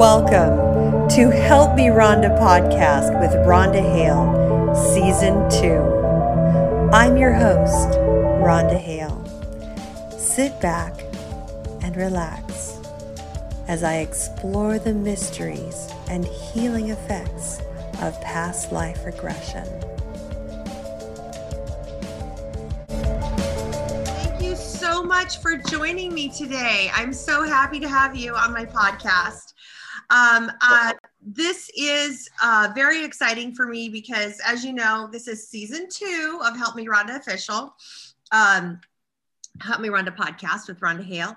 Welcome to Help Me Rhonda podcast with Rhonda Hale, Season 2. I'm your host, Rhonda Hale. Sit back and relax as I explore the mysteries and healing effects of past life regression. Thank you so much for joining me today. I'm so happy to have you on my podcast. Um, uh, this is uh, very exciting for me because, as you know, this is season two of Help Me Rhonda Official. Um, Help Me Rhonda podcast with Rhonda Hale.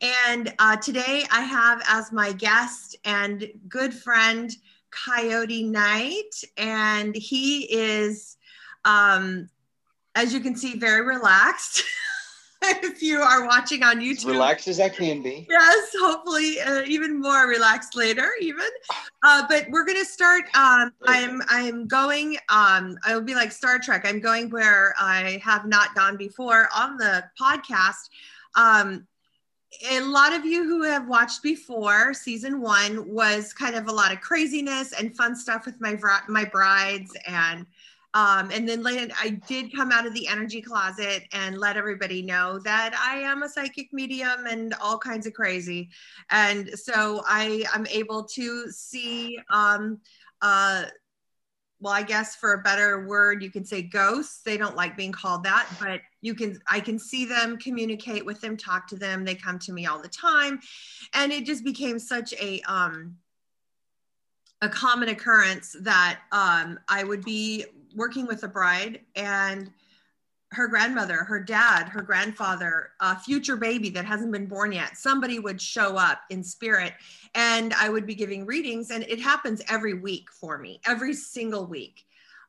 And uh, today I have as my guest and good friend Coyote Knight. And he is, um, as you can see, very relaxed. if you are watching on YouTube. As relaxed as I can be. Yes, hopefully uh, even more relaxed later, even. Uh, but we're gonna start. Um, I'm I'm going. Um, I'll be like Star Trek. I'm going where I have not gone before on the podcast. Um, a lot of you who have watched before season one was kind of a lot of craziness and fun stuff with my my brides and um, and then later, I did come out of the energy closet and let everybody know that I am a psychic medium and all kinds of crazy. And so I am able to see, um, uh, well, I guess for a better word, you can say ghosts. They don't like being called that, but you can, I can see them, communicate with them, talk to them. They come to me all the time. And it just became such a, um, a common occurrence that um, I would be working with a bride and her grandmother, her dad, her grandfather, a future baby that hasn't been born yet, somebody would show up in spirit and I would be giving readings. And it happens every week for me, every single week.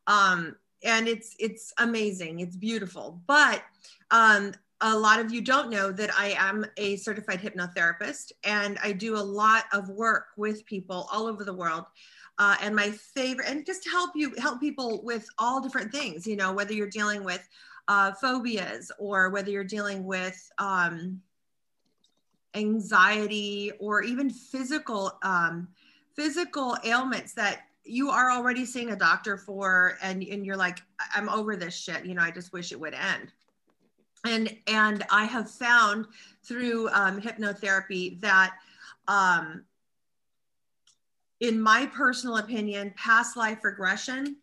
Um, and it's it's amazing, it's beautiful. But um, a lot of you don't know that I am a certified hypnotherapist and I do a lot of work with people all over the world uh, and my favorite and just help you help people with all different things you know whether you're dealing with uh, phobias or whether you're dealing with um, anxiety or even physical um, physical ailments that you are already seeing a doctor for and, and you're like i'm over this shit you know i just wish it would end. And and i have found through um, hypnotherapy that um, in my personal opinion, past life regression,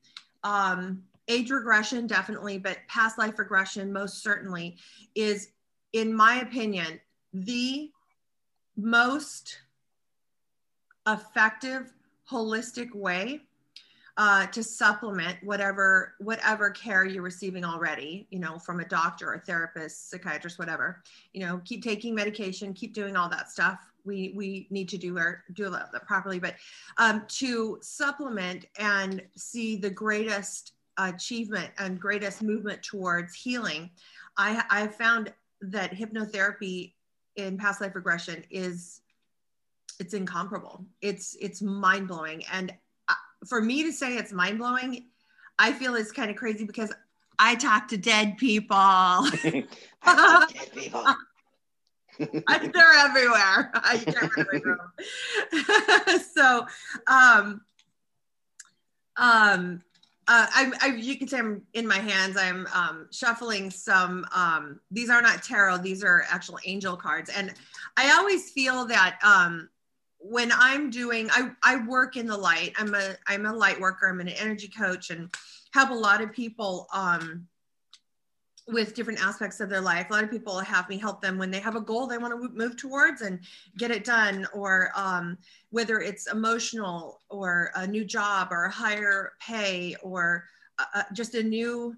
um, age regression definitely, but past life regression most certainly is, in my opinion, the most effective holistic way uh, to supplement whatever whatever care you're receiving already you know from a doctor or therapist psychiatrist whatever. You know keep taking medication keep doing all that stuff we we need to do our do a lot of that properly but um, to supplement and see the greatest achievement and greatest movement towards healing i i found that hypnotherapy in past life regression is it's incomparable. It's it's mind-blowing. And uh, for me to say it's mind-blowing i feel it's kind of crazy because i talk to dead people. Dead people they're everywhere. I can't so, um, um, uh, I, I, you can say I'm in my hands. I'm um, shuffling some. Um, these are not tarot; these are actual angel cards. And I always feel that um, when I'm doing, I, I work in the light. I'm a I'm a light worker. I'm an energy coach and help a lot of people um, with different aspects of their life. A lot of people have me help them when they have a goal they want to move towards and get it done, or um, whether it's emotional or a new job or a higher pay or uh, just a new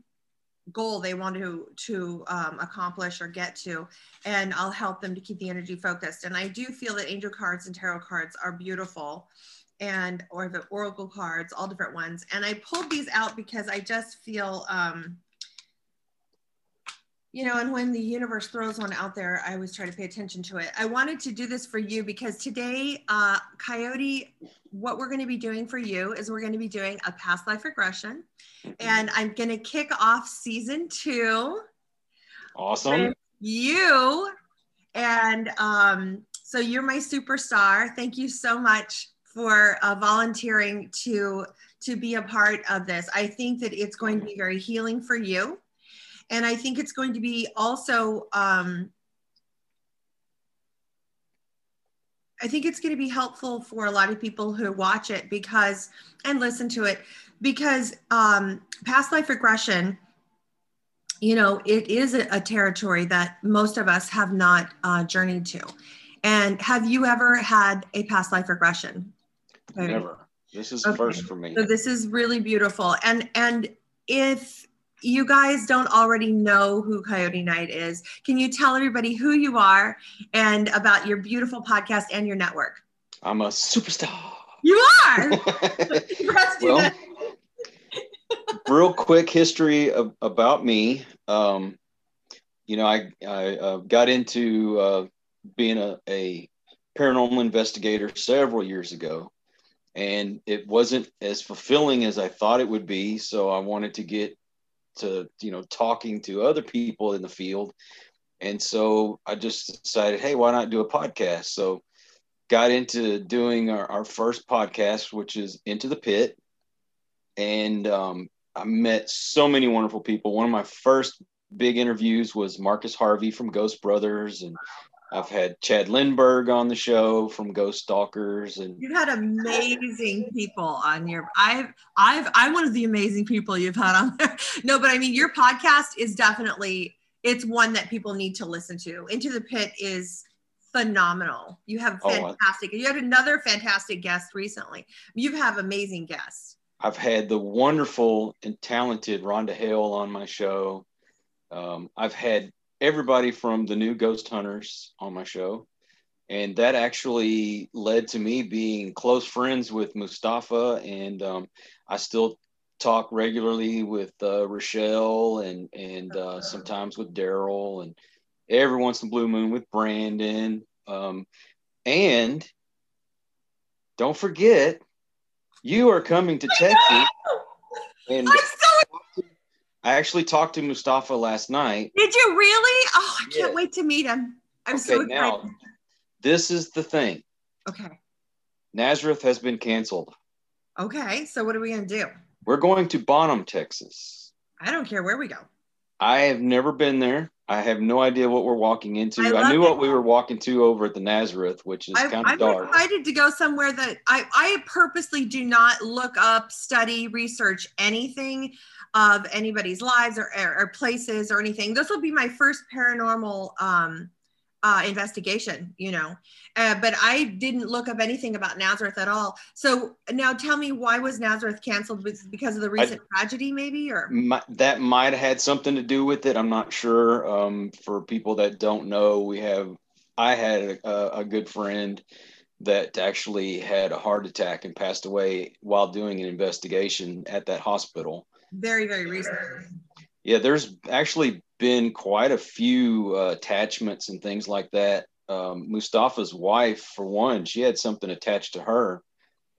goal they want to to um, accomplish or get to and i'll help them to keep the energy focused and i do feel that angel cards and tarot cards are beautiful and or the oracle cards all different ones and i pulled these out because i just feel um, you know, and when the universe throws one out there, I always try to pay attention to it. I wanted to do this for you because today, uh, Coyote, what we're going to be doing for you is we're going to be doing a past life regression. And I'm going to kick off season two. Awesome. You. And um, so you're my superstar. Thank you so much for uh, volunteering to to be a part of this. I think that it's going to be very healing for you, and I think it's going to be also. Um, I think it's going to be helpful for a lot of people who watch it because and listen to it because um, past life regression you know, it is a, a territory that most of us have not uh, journeyed to. And have you ever had a past life regression? Never. This is okay. first for me. So this is really beautiful. And and if you guys don't already know who Coyote Knight is, can you tell everybody who you are and about your beautiful podcast and your network? I'm a superstar. You are. well, real quick history of, about me. Um, you know, I, I uh, got into uh, being a, a paranormal investigator several years ago, and it wasn't as fulfilling as I thought it would be. So I wanted to get to, you know, talking to other people in the field. And so I just decided, hey, why not do a podcast? So got into doing our, our first podcast, which is Into the Pit. And um, I met so many wonderful people. One of my first big interviews was Marcus Harvey from Ghost Brothers, and I've had Chad Lindberg on the show from Ghost Stalkers, and you've had amazing people on your. I've I've I'm one of the amazing people you've had on there. No, but I mean your podcast is definitely it's one that people need to listen to. Into the Pit is phenomenal. You have fantastic. Oh, you had another fantastic guest recently. You have amazing guests. I've had the wonderful and talented Rhonda Hale on my show. Um, I've had everybody from the new Ghost Hunters on my show. And that actually led to me being close friends with Mustafa. And um, I still talk regularly with uh, Rochelle and, and uh, sometimes with Daryl and every once in a blue moon with Brandon. Um, and don't forget, you are coming to Texas. And I actually talked to Mustafa last night. Did you really? Oh, I can't wait to meet him. I'm okay, so excited. Now, this is the thing. Okay. Nazareth has been canceled. Okay, so what are we going to do? We're going to Bonham, Texas. I don't care where we go. I have never been there. I have no idea what we're walking into. I, I knew it. what we were walking to over at the Nazareth, which is kind of dark. I'm excited to go somewhere that I, I purposely do not look up, study, research anything of anybody's lives or, or, or places or anything. This will be my first paranormal um, uh, investigation, you know. Uh, but I didn't look up anything about Nazareth at all. So now tell me, why was Nazareth canceled? Was Because of the recent I, tragedy, maybe, or my, that might have had something to do with it. I'm not sure. Um, for people that don't know, we have I had a, a good friend that actually had a heart attack and passed away while doing an investigation at that hospital. Very, very recently. Yeah, there's actually been quite a few uh, attachments and things like that. Um, Mustafa's wife, for one, she had something attached to her,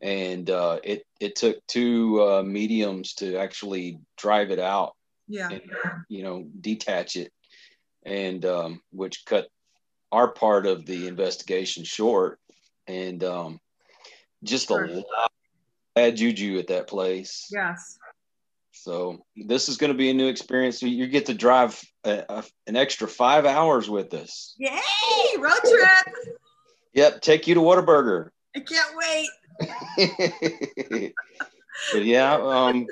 and uh, it it took two uh, mediums to actually drive it out. Yeah, and, you know, detach it, and um, which cut our part of the investigation short, and um, just sure. a lot bad juju at that place. Yes. So this is going to be a new experience. You get to drive a, a, an extra five hours with us. Yay! Road trip. Yep, take you to Whataburger. I can't wait. but yeah, um,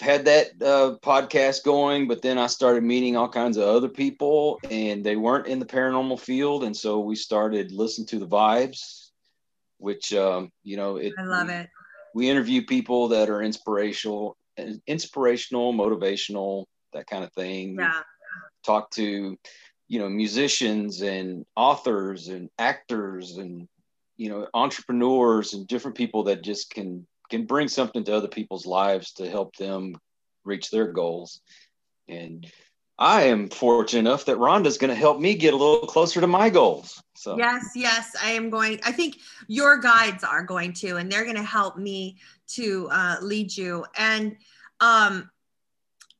had that uh, podcast going, but then I started meeting all kinds of other people, and they weren't in the paranormal field, and so we started listening to the vibes, which um, you know, it. I love it. We interview people that are inspirational inspirational, motivational, that kind of thing. Yeah. Talk to, you know, musicians and authors and actors and, you know, entrepreneurs and different people that just can can bring something to other people's lives to help them reach their goals. And I am fortunate enough that Rhonda's going to help me get a little closer to my goals. So yes, yes, I am going. I think your guides are going to, and they're going to help me to uh, lead you. And um,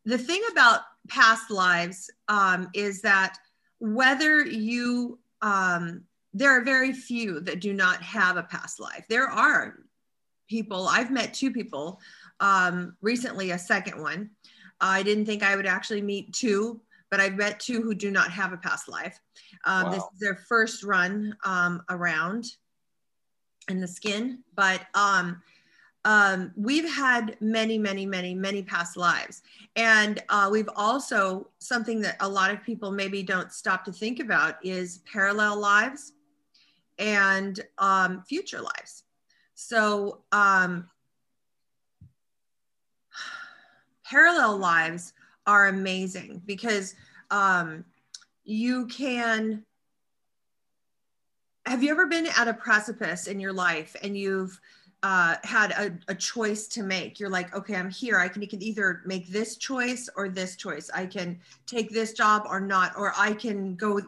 the thing about past lives um, is that whether you um, there are very few that do not have a past life. There are people, I've met two people um, recently, a second one. I didn't think I would actually meet two, but I've met two who do not have a past life. Um, wow. This is their first run um, around in the skin, but um, um, we've had many, many, many, many past lives. And uh, we've also, something that a lot of people maybe don't stop to think about is parallel lives and um, future lives. So, um, parallel lives are amazing because um, you can. Have you ever been at a precipice in your life and you've uh, had a, a, choice to make. You're like, okay, I'm here. I can, can either make this choice or this choice. I can take this job or not, or I can go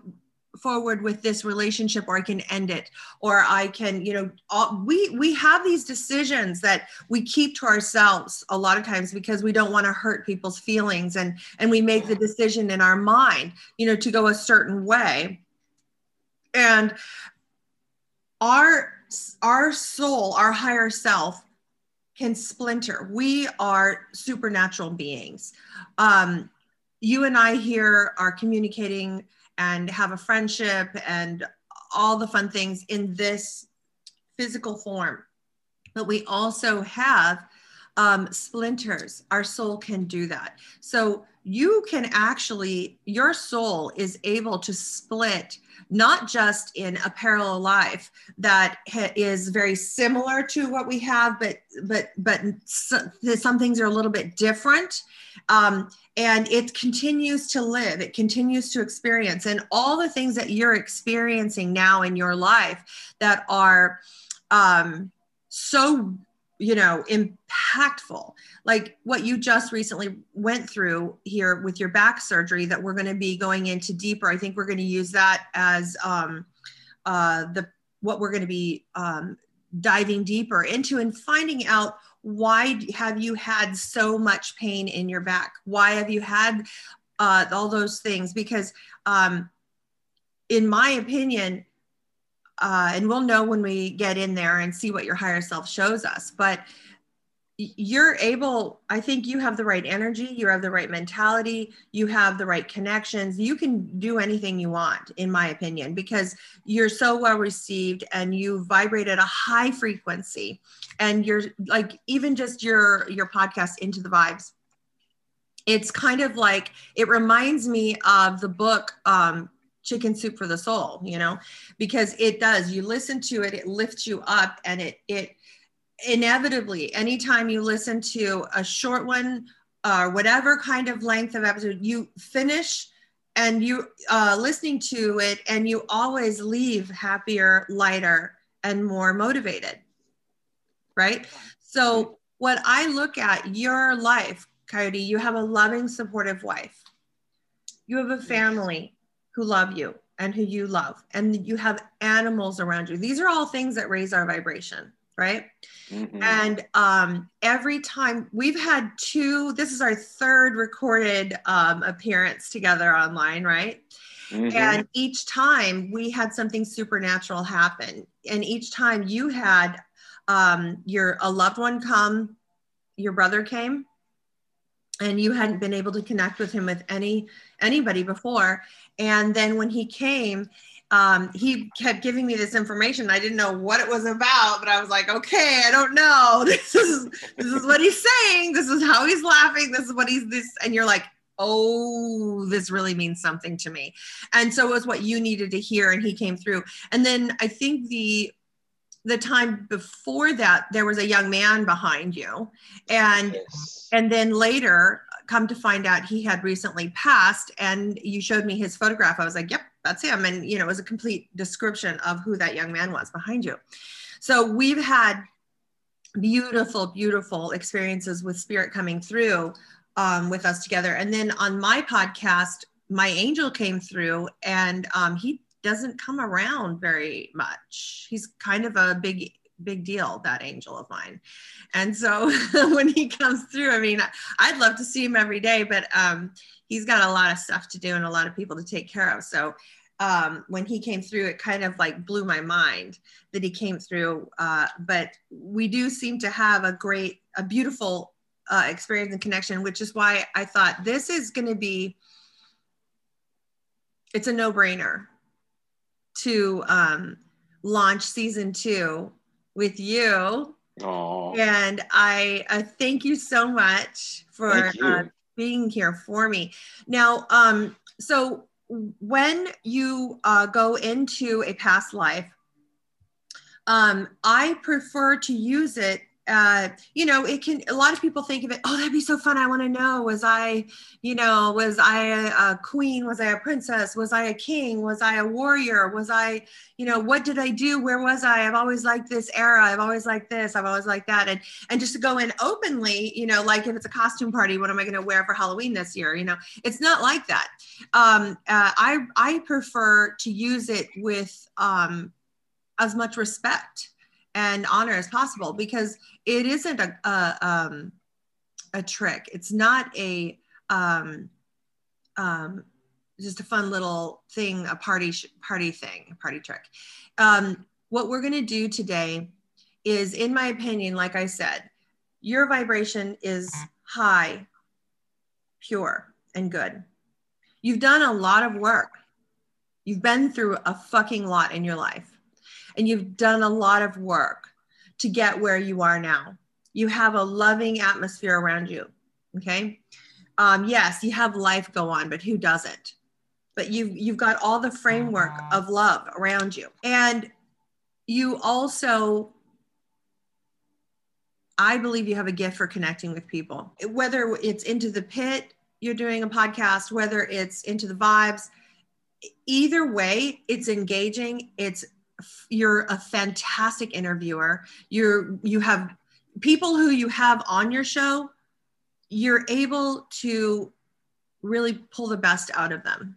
forward with this relationship or I can end it or I can you know all, we we have these decisions that we keep to ourselves a lot of times because we don't want to hurt people's feelings and and we make the decision in our mind you know to go a certain way and our our soul, our higher self can splinter. We are supernatural beings. Um, you and I here are communicating and have a friendship and all the fun things in this physical form. But we also have um, splinters. Our soul can do that. So you can actually, your soul is able to split not just in a parallel life that is very similar to what we have, but but but some things are a little bit different. Um, and it continues to live it continues to experience and all the things that you're experiencing now in your life that are um, so you know impactful. Like what you just recently went through here with your back surgery that we're going to be going into deeper. I think we're going to use that as um, uh, the what we're going to be um, diving deeper into and finding out why have you had so much pain in your back? Why have you had uh, all those things? Because um, in my opinion uh, and we'll know when we get in there and see what your higher self shows us. But you're able i think you have the right energy you have the right mentality you have the right connections. You can do anything you want in my opinion because you're so well received and you vibrate at a high frequency. And you're like even just your your podcast into the vibes it's kind of like it reminds me of the book um, chicken soup for the soul you know because it does. You listen to it it lifts you up and it it inevitably anytime you listen to a short one or uh, whatever kind of length of episode you finish and you uh, listening to it and you always leave happier lighter and more motivated right? So what i look at your life coyote you have a loving supportive wife. You have a family who love you and who you love, and you have animals around you. These are all things that raise our vibration, right? Mm-hmm. And um, every time we've had two, this is our third recorded um, appearance together online, right? Mm-hmm. And each time we had something supernatural happen. And each time you had um, your a loved one come, your brother came, and you hadn't been able to connect with him with any anybody before and then when he came um, he kept giving me this information. I didn't know what it was about but i was like okay i don't know. This is this is what he's saying. This is how he's laughing. This is what he's this and you're like oh this really means something to me. And so it was what you needed to hear and he came through. And then i think the the time before that there was a young man behind you. And yes. and then later come to find out he had recently passed and you showed me his photograph. I was like yep that's him. And you know it was a complete description of who that young man was behind you. So we've had beautiful beautiful experiences with spirit coming through um, with us together. And then on my podcast my angel came through and um, he doesn't come around very much. He's kind of a big big deal that angel of mine and so when he comes through i mean i'd love to see him every day but um, he's got a lot of stuff to do and a lot of people to take care of so um, when he came through, it kind of like blew my mind that he came through. Uh, but we do seem to have a great, a beautiful uh, experience and connection, which is why I thought this is going to be, it's a no brainer to um, launch season two with you. Aww. And I uh, thank you so much for uh, being here for me. Now, um, so when you uh, go into a past life, um, I prefer to use it uh, you know, it can, a lot of people think of it, oh, that'd be so fun. I want to know, was I, you know, was I a, a, queen? Was I a princess? Was I a king? Was I a warrior? Was I, you know, what did I do? Where was I? I've always liked this era. I've always liked this. I've always liked that. And, and just to go in openly, you know, like if it's a costume party, what am I going to wear for Halloween this year? You know, it's not like that. Um, uh, I, I prefer to use it with um, as much respect and honor as possible because it isn't a a, um, a trick. It's not a um, um, just a fun little thing, a party party thing, a party trick. Um, what we're going to do today is, in my opinion, like I said, your vibration is high, pure, and good. You've done a lot of work. You've been through a fucking lot in your life and you've done a lot of work to get where you are now. You have a loving atmosphere around you. Okay. Um, yes, you have life go on, but who doesn't? But you've you've got all the framework of love around you. And you also I believe you have a gift for connecting with people. Whether it's into the pit, you're doing a podcast, whether it's into the vibes, either way, it's engaging, it's you're a fantastic interviewer. You're you have people who you have on your show, you're able to really pull the best out of them.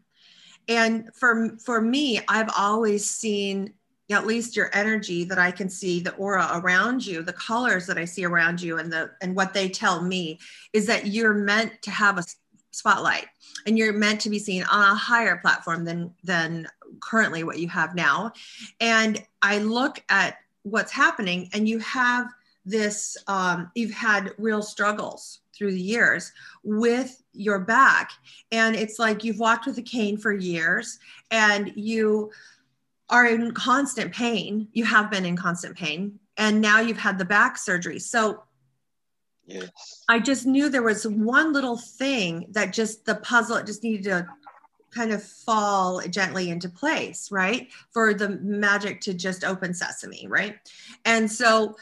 And for for me, I've always seen at least your energy that I can see, the aura around you, the colors that I see around you, and the and what they tell me is that you're meant to have a spotlight and you're meant to be seen on a higher platform than than currently what you have now. And I look at what's happening, and you have this, um, you've had real struggles through the years with your back. And it's like you've walked with a cane for years and you are in constant pain. You have been in constant pain. And now you've had the back surgery. So Yes. I just knew there was one little thing that just the puzzle just needed to kind of fall gently into place, right? For the magic to just open sesame, right? And so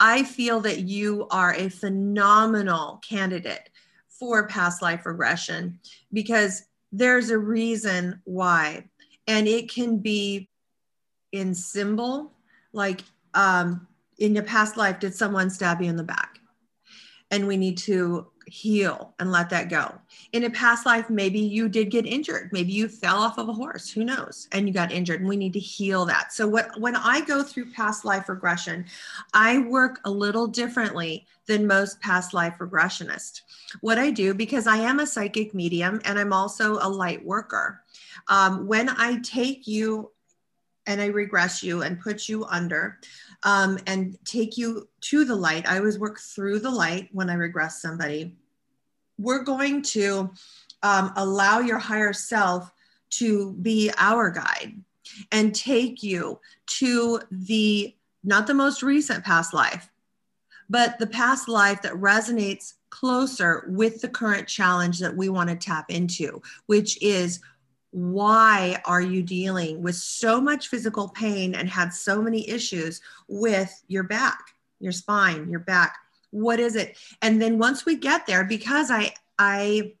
I feel that you are a phenomenal candidate for past life regression because there's a reason why. And it can be in symbol, like um, in your past life, did someone stab you in the back? And we need to heal and let that go. In a past life, maybe you did get injured. Maybe you fell off of a horse, who knows, and you got injured, and we need to heal that. So, what, when I go through past life regression, I work a little differently than most past life regressionists. What I do, because I am a psychic medium and I'm also a light worker, um, when I take you and I regress you and put you under, um, and take you to the light. I always work through the light when I regress somebody. We're going to um, allow your higher self to be our guide and take you to the not the most recent past life, but the past life that resonates closer with the current challenge that we want to tap into, which is why are you dealing with so much physical pain and had so many issues with your back, your spine, your back? What is it? And then once we get there, because I, I,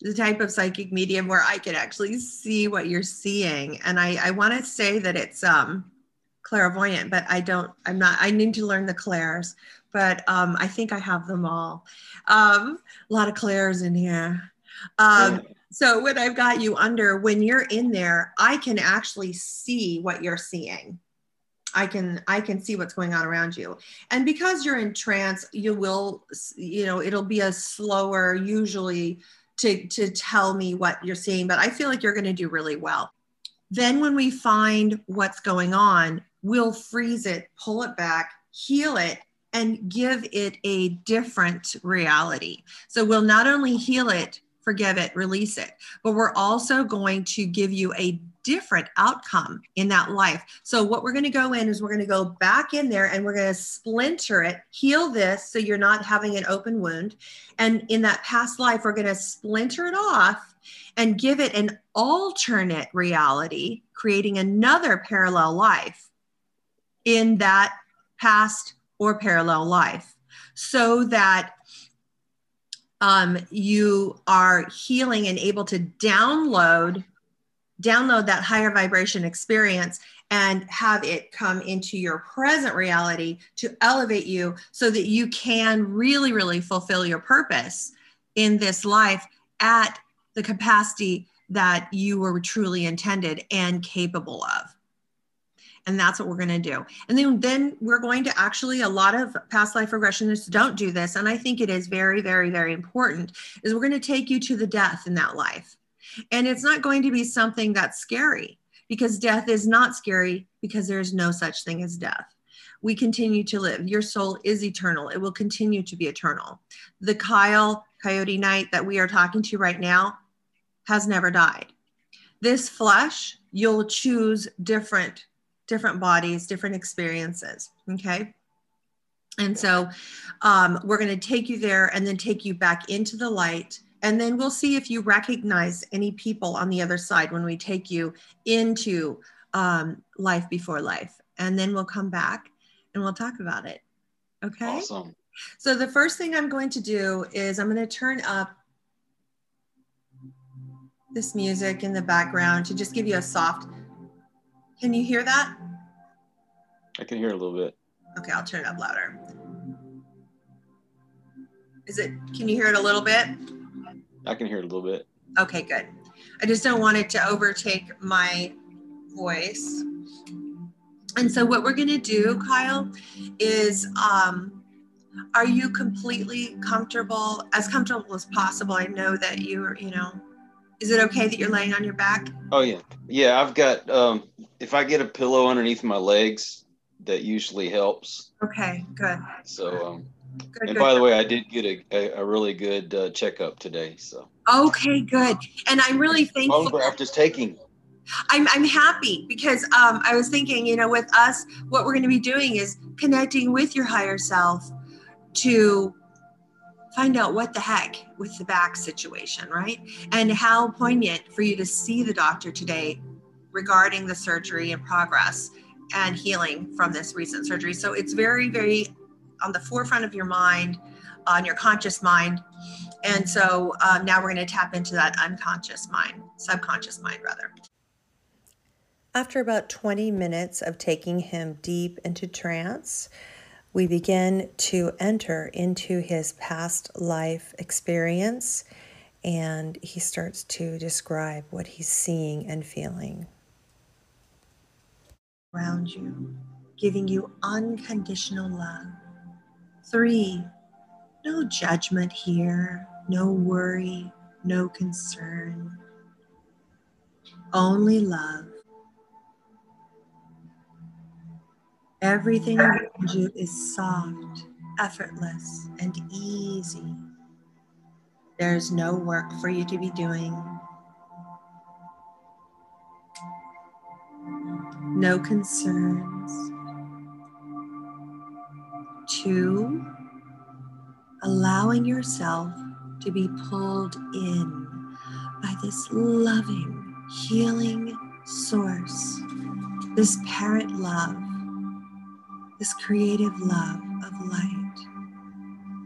the type of psychic medium where I can actually see what you're seeing. And I, I want to say that it's um, clairvoyant, but I don't, I'm not, I need to learn the clairs, but um, I think I have them all. Um, a lot of clairs in here. Um, so when I've got you under, when you're in there, I can actually see what you're seeing. I can I can see what's going on around you. And because you're in trance, you will you know, it'll be a slower usually to to tell me what you're seeing, but I feel like you're going to do really well. Then, when we find what's going on, we'll freeze it, pull it back, heal it, and give it a different reality. So, we'll not only heal it, forgive it, release it, but we're also going to give you a different outcome in that life. So, what we're going to go in is we're going to go back in there and we're going to splinter it, heal this so you're not having an open wound. And in that past life, we're going to splinter it off and give it an alternate reality, creating another parallel life in that past or parallel life so that um, you are healing and able to download download that higher vibration experience and have it come into your present reality to elevate you so that you can really, really fulfill your purpose in this life at the capacity that you were truly intended and capable of. And that's what we're going to do. And then, then we're going to actually, a lot of past life regressionists don't do this. And I think it is very, very, very important is we're going to take you to the death in that life and it's not going to be something that's scary because death is not scary because there's no such thing as death. We continue to live. Your soul is eternal. It will continue to be eternal. The Kyle Coyote Knight that we are talking to right now has never died. This flesh, you'll choose different different bodies, different experiences, okay? And so um, we're going to take you there and then take you back into the light and then we'll see if you recognize any people on the other side when we take you into um, life before life. And then we'll come back and we'll talk about it. Okay. Awesome. So the first thing I'm going to do is I'm going to turn up this music in the background to just give you a soft. Can you hear that? I can hear a little bit. Okay, I'll turn it up louder. Is it, can you hear it a little bit? I can hear it a little bit. Okay, good. I just don't want it to overtake my voice. And so, what we're going to do, Kyle, is um, are you completely comfortable, as comfortable as possible? I know that you're, you know, is it okay that you're laying on your back? Oh, yeah. Yeah, I've got, um, if I get a pillow underneath my legs, that usually helps. Okay, good. So, um, Good, and good, by the way, I did get a, a, a really good uh, checkup today. So okay, good. And I'm really thankful. Bone graft is taking. I'm, I'm happy because um, I was thinking, you know, with us, what we're going to be doing is connecting with your higher self to find out what the heck with the back situation, right? And how poignant for you to see the doctor today regarding the surgery and progress and healing from this recent surgery. So it's very, very on the forefront of your mind, on your conscious mind. And so um, now we're going to tap into that unconscious mind, subconscious mind, rather. After about 20 minutes of taking him deep into trance, we begin to enter into his past life experience, and he starts to describe what he's seeing and feeling. Around you, giving you unconditional love Three, no judgment here, no worry, no concern, only love. Everything around you is soft, effortless, and easy. There's no work for you to be doing. No concerns two, allowing yourself to be pulled in by this loving, healing source, this parent love, this creative love of light,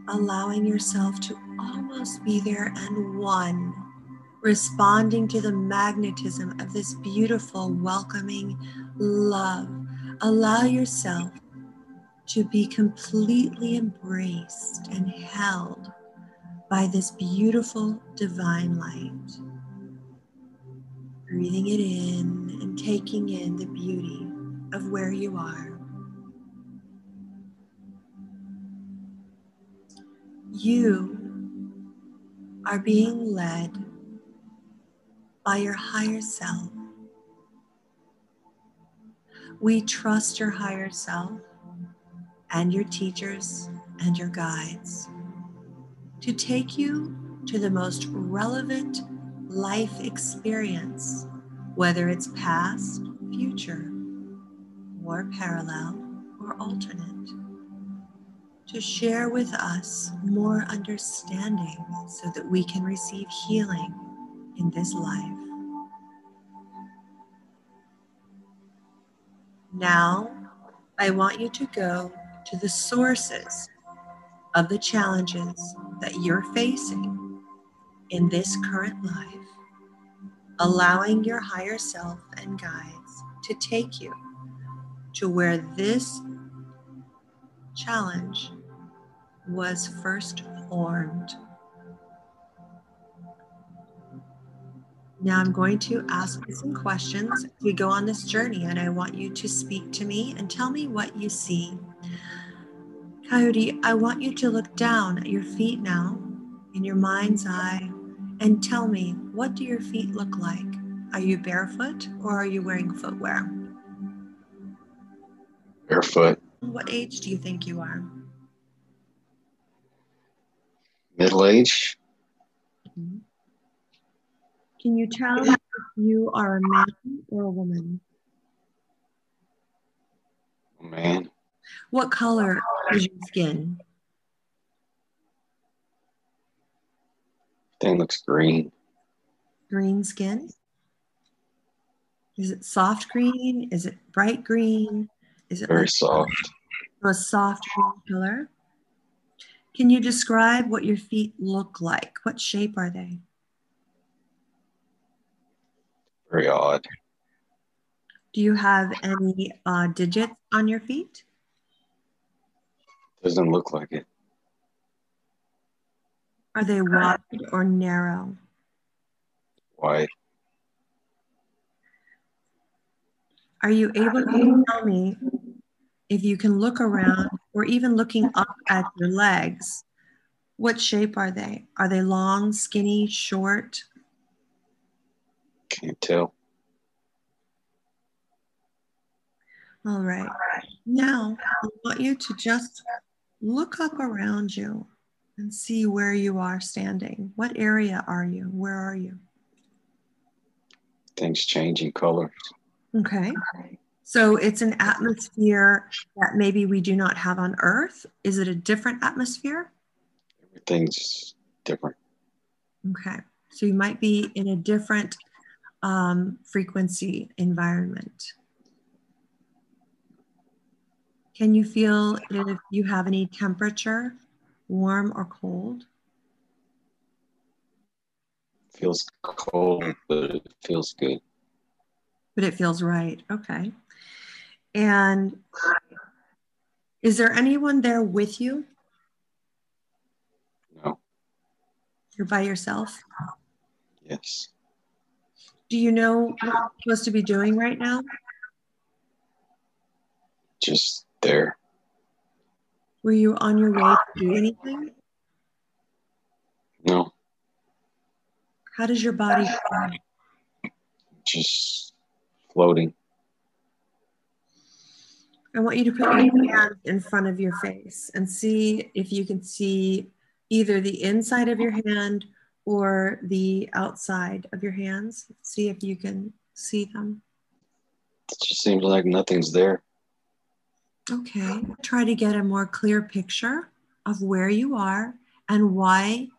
allowing yourself to almost be there and one, responding to the magnetism of this beautiful, welcoming love. Allow yourself to be completely embraced and held by this beautiful divine light. Breathing it in and taking in the beauty of where you are. You are being led by your higher self. We trust your higher self and your teachers and your guides to take you to the most relevant life experience, whether it's past, future, or parallel or alternate, to share with us more understanding so that we can receive healing in this life. Now, I want you to go to the sources of the challenges that you're facing in this current life, allowing your higher self and guides to take you to where this challenge was first formed. Now I'm going to ask you some questions as we go on this journey, and I want you to speak to me and tell me what you see. Coyote, I want you to look down at your feet now in your mind's eye and tell me what do your feet look like? Are you barefoot or are you wearing footwear? Barefoot. What age do you think you are? Middle age. Mm-hmm. Can you tell if you are a man or a woman? Man. What color is your skin? Thing looks green. Green skin? Is it soft green? Is it bright green? Is it very like soft? A soft green color. Can you describe what your feet look like? What shape are they? Very odd. Do you have any uh, digits on your feet? Doesn't look like it. Are they wide or narrow? Wide. Are you able to tell me if you can look around or even looking up at your legs? What shape are they? Are they long, skinny, short? Can't tell. All right. Now, I want you to just look up around you and see where you are standing. What area are you? Where are you? Things changing colors. Okay. So it's an atmosphere that maybe we do not have on Earth. Is it a different atmosphere? Everything's different. Okay. So you might be in a different um, frequency environment. Can you feel if you have any temperature, warm or cold? Feels cold, but it feels good. But it feels right. Okay. And is there anyone there with you? No. You're by yourself? Yes. Do you know what you're supposed to be doing right now? Just there. Were you on your way to do anything? No. How does your body feel? Just floating. I want you to put your hand in front of your face and see if you can see either the inside of your hand or the outside of your hands. See if you can see them. It just seems like nothing's there. Okay. Try to get a more clear picture of where you are and why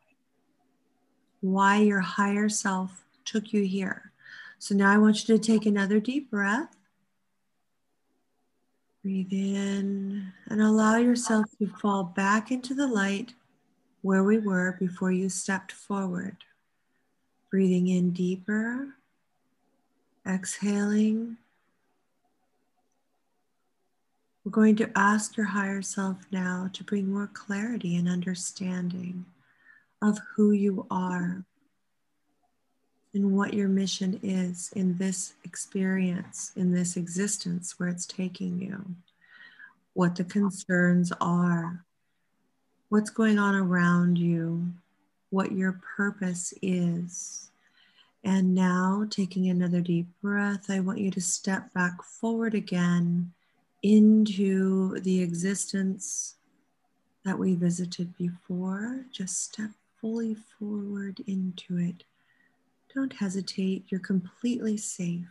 why your higher self took you here. So now I want you to take another deep breath. Breathe in and allow yourself to fall back into the light where we were before you stepped forward. Breathing in deeper, exhaling. We're going to ask your higher self now to bring more clarity and understanding of who you are and what your mission is in this experience, in this existence where it's taking you, what the concerns are, what's going on around you, what your purpose is, And now, taking another deep breath, I want you to step back forward again into the existence that we visited before. Just step fully forward into it. Don't hesitate, you're completely safe.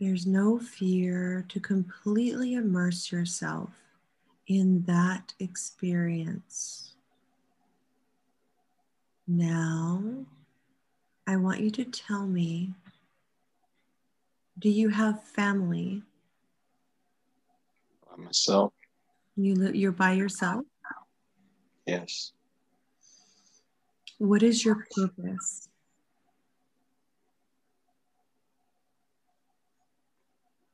There's no fear to completely immerse yourself in that experience. Now, I want you to tell me do you have family? By myself. You you're by yourself? Yes. What is your purpose?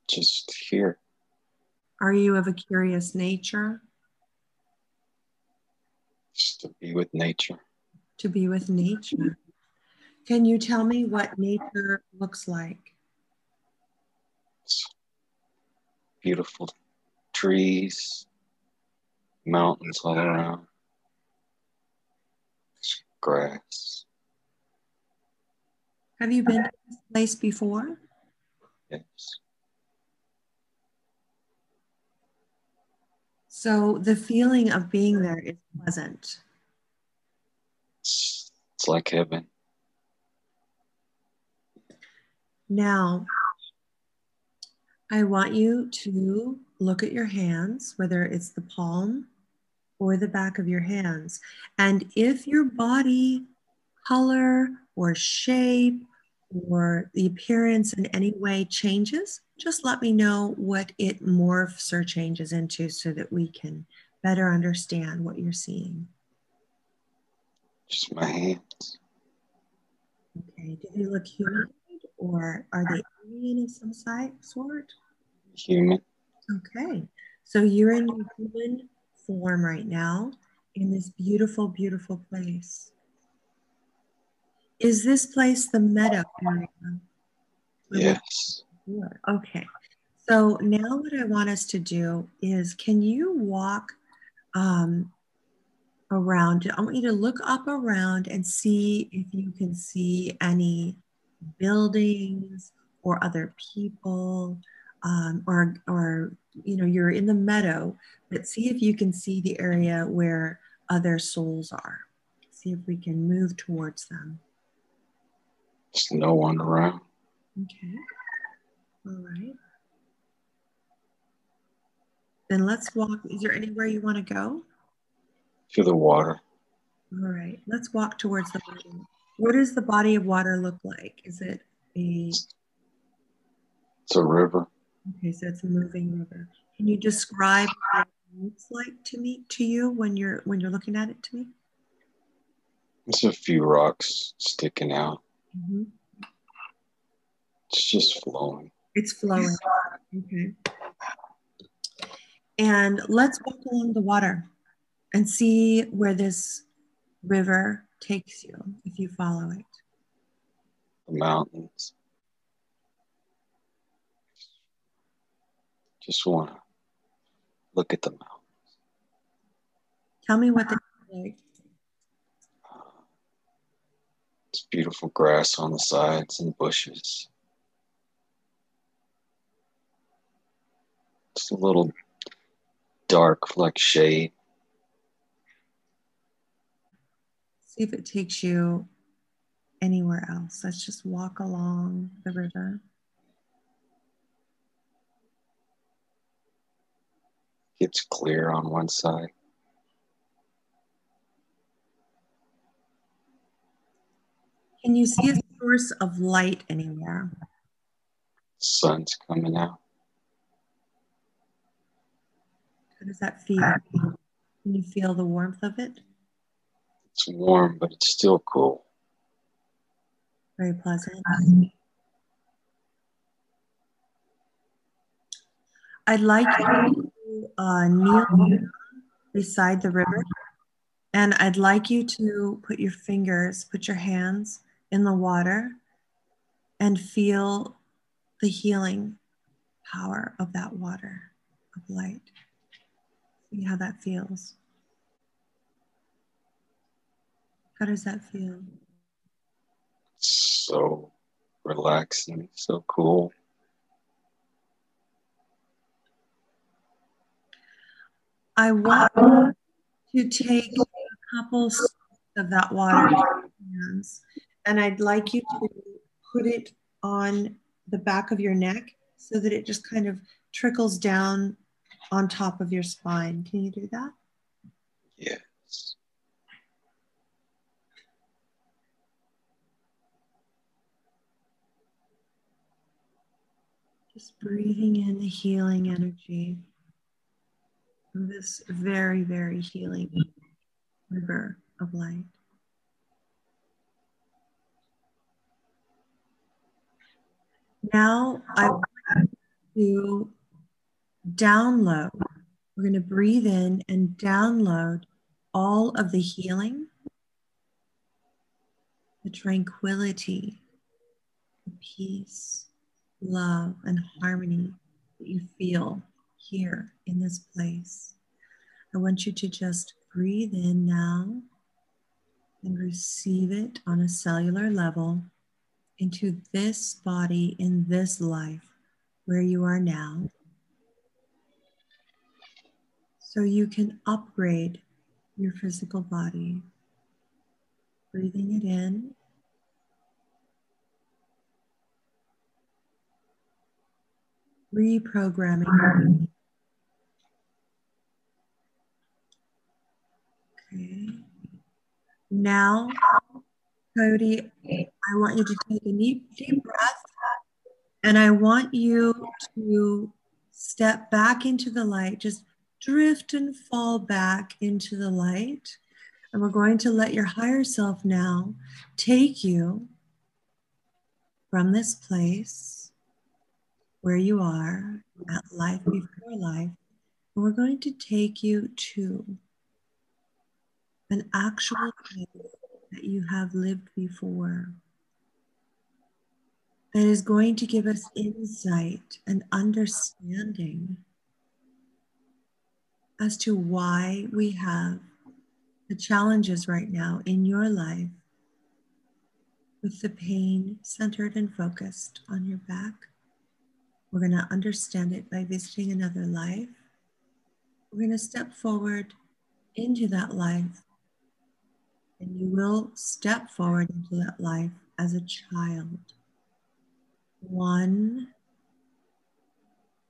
Just here. Are you of a curious nature? Just to be with nature. To be with nature. Can you tell me what nature looks like? Beautiful trees, mountains all around, grass. Have you been to this place before? Yes. So the feeling of being there is pleasant. It's, it's like heaven. Now, I want you to look at your hands, whether it's the palm or the back of your hands. And if your body color or shape or the appearance in any way changes, just let me know what it morphs or changes into so that we can better understand what you're seeing. Just my hands. Okay, do they look human? or are they alien of some sort? Human. Okay, so you're in your human form right now in this beautiful, beautiful place. Is this place the meadow area? Yes. Okay. So now what I want us to do is can you walk um, around? I want you to look up around and see if you can see any buildings or other people um, or or you know you're in the meadow but see if you can see the area where other souls are. See if we can move towards them. There's no one around. Okay. All right. Then let's walk. Is there anywhere you want to go? To the water. All right. Let's walk towards the water. What does the body of water look like? Is it a? It's a river. Okay, so it's a moving river. Can you describe looks like to me to you when you're when you're looking at it to me? It's a few rocks sticking out. Mm-hmm. It's just flowing. It's flowing. Okay. And let's walk along the water and see where this river takes you if you follow it. The mountains. Just want to look at the mountains. Tell me what they look like. It's beautiful grass on the sides and bushes. It's a little dark, like shade. See if it takes you anywhere else. Let's just walk along the river. It's clear on one side. Can you see a source of light anywhere? Sun's coming out. How does that feel? Can you feel the warmth of it? It's warm, but it's still cool. Very pleasant. I'd like you uh, kneel beside the river, and I'd like you to put your fingers, put your hands in the water, and feel the healing power of that water of light. See how that feels. How does that feel? so relaxing, so cool. I want to take a couple of that water hands, and I'd like you to put it on the back of your neck so that it just kind of trickles down on top of your spine. Can you do that? Yes. Just breathing in the healing energy this very, very healing river of light. Now I want to download. We're going to breathe in and download all of the healing, the tranquility, the peace, love, and harmony that you feel here in this place. I want you to just breathe in now and receive it on a cellular level into this body in this life where you are now so you can upgrade your physical body. Breathing it in. Reprogramming. Okay. Now, Cody, I want you to take a deep, deep breath and I want you to step back into the light. Just drift and fall back into the light. And we're going to let your higher self now take you from this place where you are at life before life. And we're going to take you to an actual place that you have lived before that is going to give us insight and understanding as to why we have the challenges right now in your life with the pain centered and focused on your back. We're going to understand it by visiting another life. We're going to step forward into that life, and you will step forward into that life as a child. One,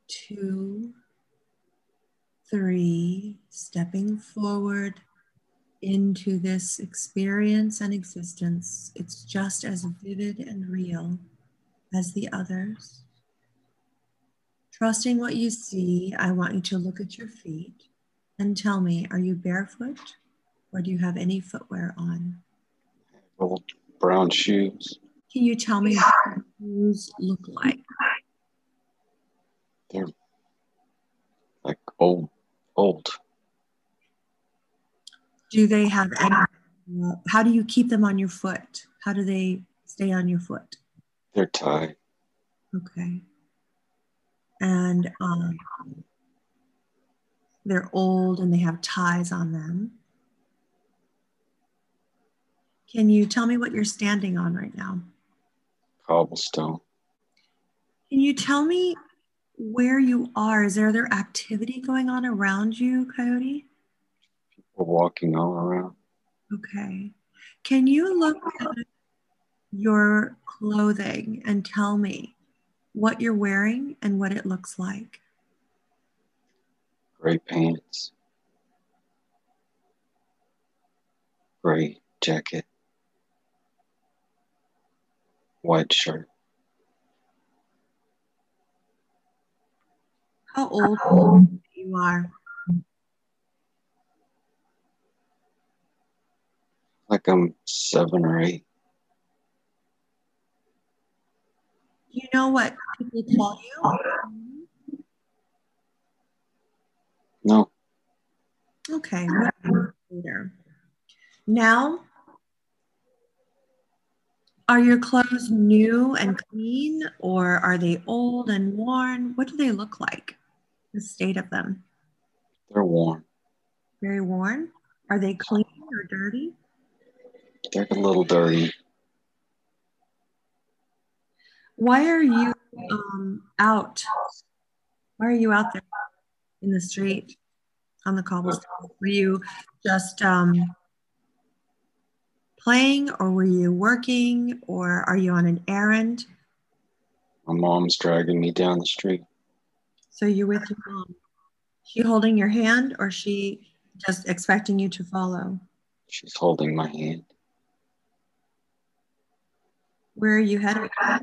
two, three, stepping forward into this experience and existence. It's just as vivid and real as the others. Trusting what you see, I want you to look at your feet and tell me are you barefoot or do you have any footwear on? Old brown shoes. Can you tell me what shoes look like? They're like old old. Do they have any? Uh, how do you keep them on your foot? How do they stay on your foot? They're tied. Okay. And um, they're old and they have ties on them. Can you tell me what you're standing on right now? Cobblestone. Can you tell me where you are, is there other activity going on around you, Coyote? People walking all around. Okay. Can you look at your clothing and tell me what you're wearing and what it looks like? Gray pants, gray jacket, white shirt. How old you are? Like I'm seven or eight. You know what people tell you? No. Okay. Later. Now, are your clothes new and clean or are they old and worn? What do they look like? the state of them? They're worn. Very worn. Are they clean or dirty? They're a little dirty. Why are you um, out? Why are you out there in the street on the cobblestone? Were you just um, playing or were you working or are you on an errand? My mom's dragging me down the street. So you're with your mom. She holding your hand or she just expecting you to follow? She's holding my hand. Where are you headed? I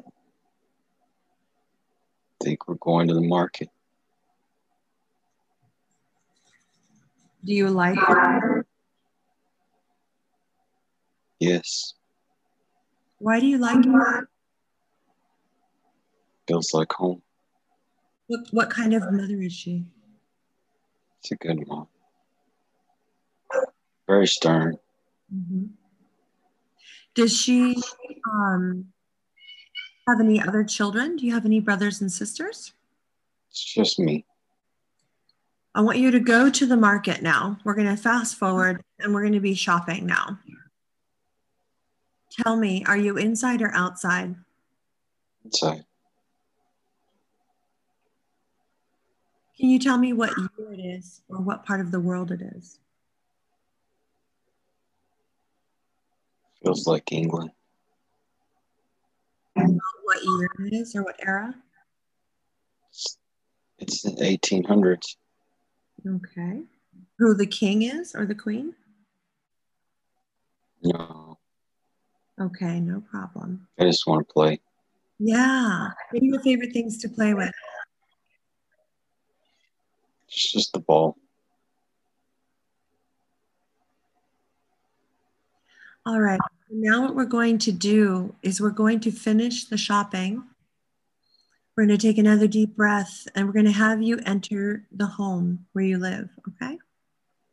think we're going to the market. Do you like it? Yes. Why do you like it? Feels like home. What, what kind of mother is she? It's a good mom. Very stern. Mm-hmm. Does she um, have any other children? Do you have any brothers and sisters? It's just me. I want you to go to the market now. We're going to fast forward and we're going to be shopping now. Tell me, are you inside or outside? Inside. Can you tell me what year it is or what part of the world it is? Feels like England. What year it is or what era? It's, the 1800s. Okay. Who the king is or the queen? No, Okay, no problem. I just want to play. Yeah. What are your favorite things to play with? It's just the ball. All right. Now, what we're going to do is we're going to finish the shopping. We're going to take another deep breath and we're going to have you enter the home where you live. Okay.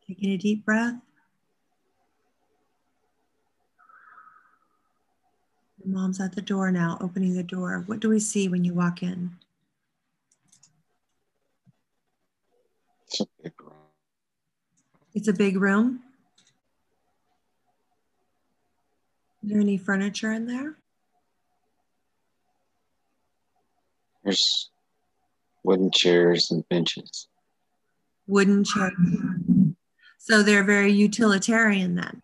Taking a deep breath. Your mom's at the door now, opening the door. What do we see when you walk in? It's a big room. It's a big room. Is there any furniture in there? There's wooden chairs and benches. Wooden chairs. So they're very utilitarian then.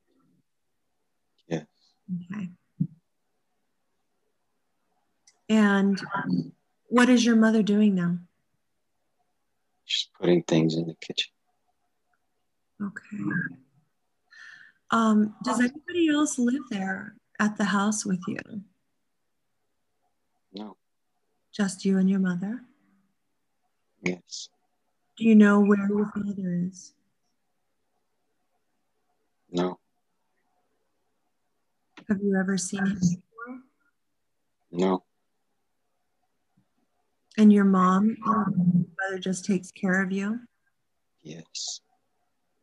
Yeah. Okay. And what is your mother doing now? She's putting things in the kitchen. Okay. Um, does anybody else live there at the house with you? No. Just you and your mother? Yes. Do you know where your father is? No. Have you ever seen him before? No. And your mom, um, mother just takes care of you? Yes.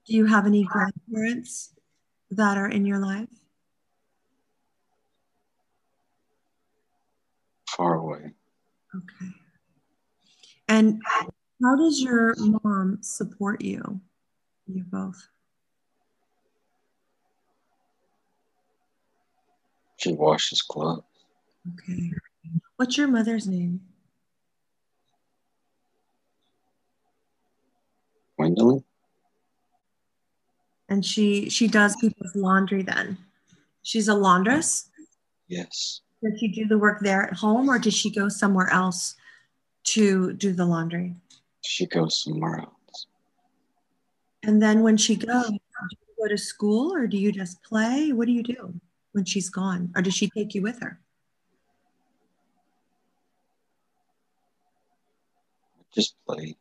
Do you have any grandparents that are in your life? Far away. Okay. And how does your mom support you? You both. She washes clothes. Okay. What's your mother's name? And she she does people's laundry then. She's a laundress. Yes. Does she do the work there at home or does she go somewhere else to do the laundry? She goes somewhere else. And then when she goes, do you go to school or do you just play? What do you do when she's gone? Or does she take you with her? Just play.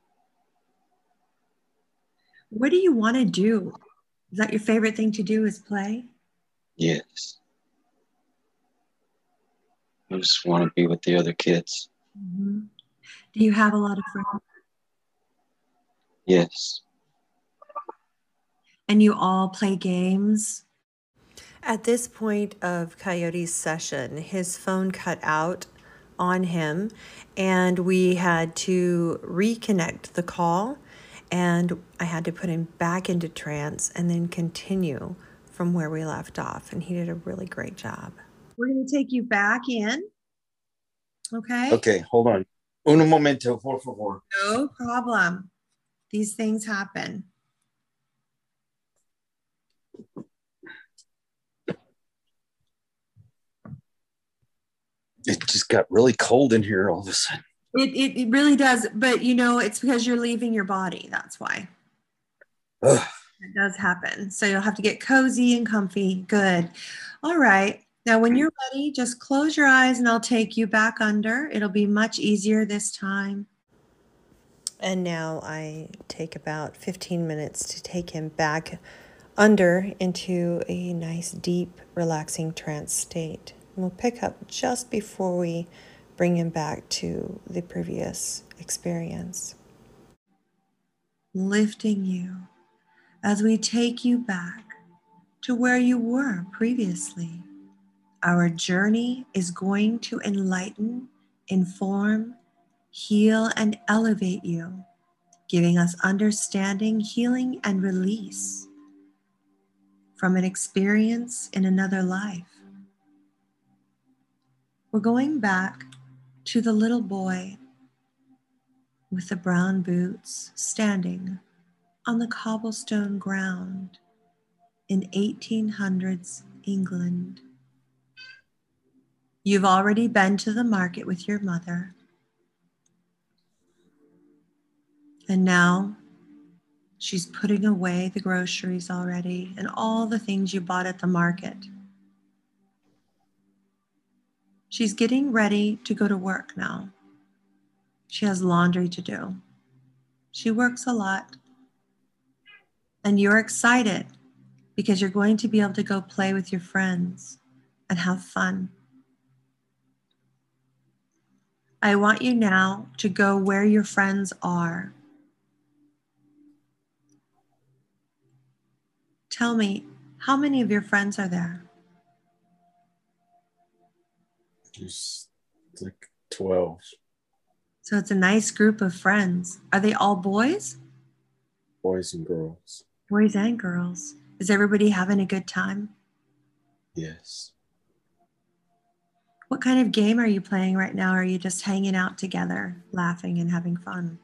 What do you want to do? Is that your favorite thing to do is play? Yes. I just want to be with the other kids. Mm-hmm. Do you have a lot of friends? Yes. And you all play games? At this point of Coyote's session, his phone cut out on him, and we had to reconnect the call. And I had to put him back into trance and then continue from where we left off. And he did a really great job. We're going to take you back in Okay. Okay, hold on. Uno momento, por favor. No problem. These things happen. It just got really cold in here all of a sudden. It, it, it really does. But you know, it's because you're leaving your body. That's why. Ugh. It does happen. So you'll have to get cozy and comfy. Good. All right. Now, when you're ready, just close your eyes and I'll take you back under. It'll be much easier this time. And now I take about 15 minutes to take him back under into a nice, deep, relaxing trance state. And we'll pick up just before we bring him back to the previous experience. Lifting you as we take you back to where you were previously. Our journey is going to enlighten, inform, heal, and elevate you, giving us understanding, healing, and release from an experience in another life. We're going back to the little boy with the brown boots standing on the cobblestone ground in 1800s England. You've already been to the market with your mother. And now she's putting away the groceries already and all the things you bought at the market. She's getting ready to go to work now. She has laundry to do. She works a lot. And you're excited because you're going to be able to go play with your friends and have fun. I want you now to go where your friends are. Tell me, how many of your friends are there? There's like 12. So it's a nice group of friends. Are they all boys? Boys and girls. Boys and girls. Is everybody having a good time? Yes. What kind of game are you playing right now? Are you just hanging out together, laughing and having fun?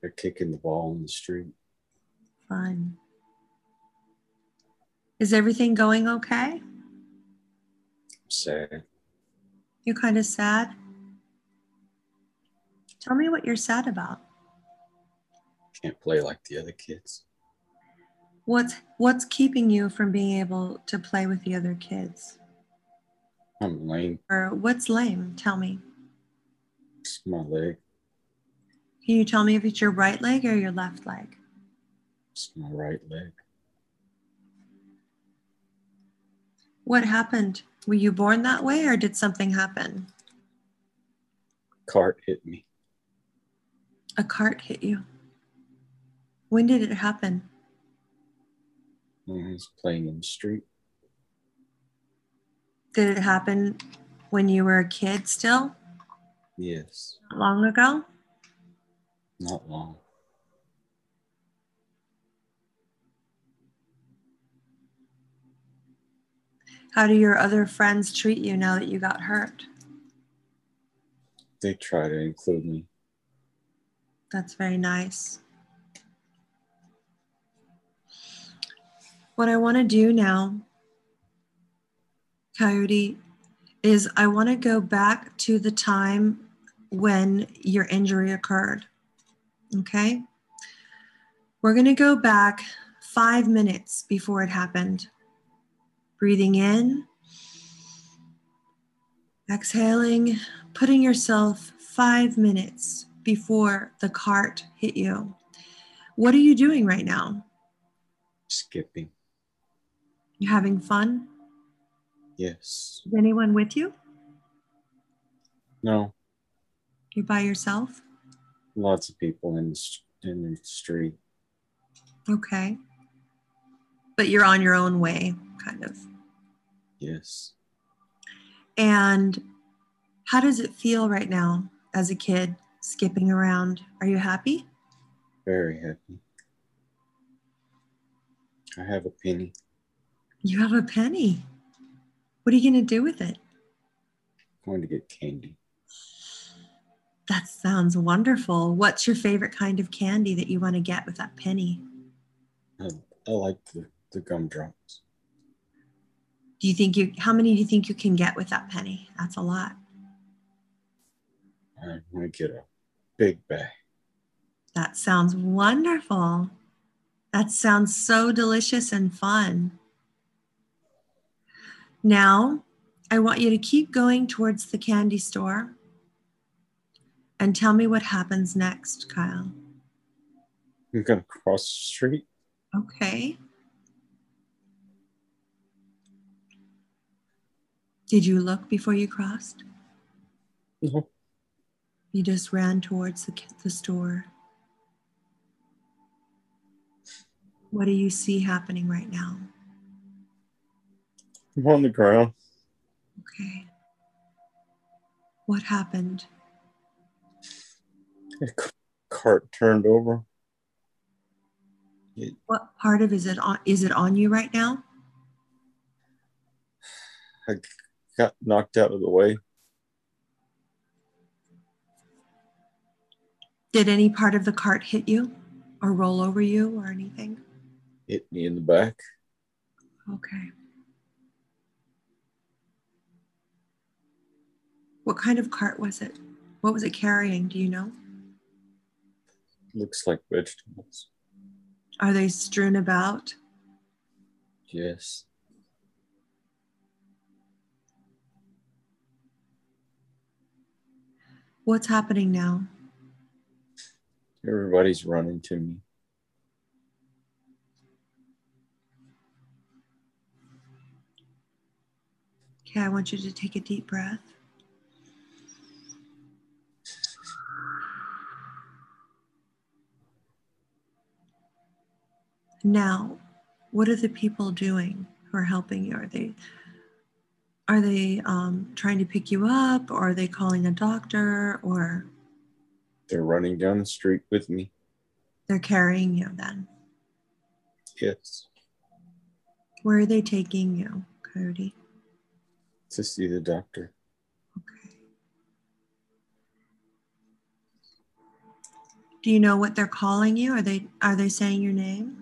They're kicking the ball in the street. Fun. Is everything going okay? Sad. You're kind of sad. Tell me what you're sad about. Can't play like the other kids. What's what's keeping you from being able to play with the other kids? I'm lame. Or what's lame? Tell me. It's my leg. Can you tell me if it's your right leg or your left leg? It's my right leg. What happened? Were you born that way or did something happen? Cart hit me. A cart hit you. When did it happen? When I was playing in the street. Did it happen when you were a kid still? Yes. Not long ago? Not long. How do your other friends treat you now that you got hurt? They try to include me. That's very nice. What I want to do now, Coyote, is I want to go back to the time when your injury occurred. Okay? We're going to go back five minutes before it happened. Breathing in, exhaling, putting yourself five minutes before the cart hit you. What are you doing right now? Skipping. You having fun? Yes. Is anyone with you? No. You're by yourself? Lots of people in the, in the street. Okay. But you're on your own way, kind of. Yes. And how does it feel right now as a kid skipping around? Are you happy? Very happy. I have a penny. You have a penny. What are you going to do with it? going to get candy. That sounds wonderful. What's your favorite kind of candy that you want to get with that penny? I, I like the, the gumdrops. Do you think you, how many do you think you can get with that penny? That's a lot. I'm going to get a big bag. That sounds wonderful. That sounds so delicious and fun. Now, I want you to keep going towards the candy store and tell me what happens next, Kyle. I'm going to cross the street. Okay. Did you look before you crossed? No. You just ran towards the, the store. What do you see happening right now? I'm on the ground. Okay. What happened? A cart turned over. What part of is it on is it on you right now? I got knocked out of the way. Did any part of the cart hit you or roll over you or anything? Hit me in the back. Okay. What kind of cart was it? What was it carrying? Do you know? Looks like vegetables. Are they strewn about? Yes. What's happening now? Everybody's running to me. Okay, I want you to take a deep breath. Now, what are the people doing who are helping you? Are they are they um, trying to pick you up, or are they calling a doctor, or They're running down the street with me. they're carrying you? Then, Yes. where are they taking you, Cody? To see the doctor. Okay. Do you know what they're calling you? Are they are they saying your name?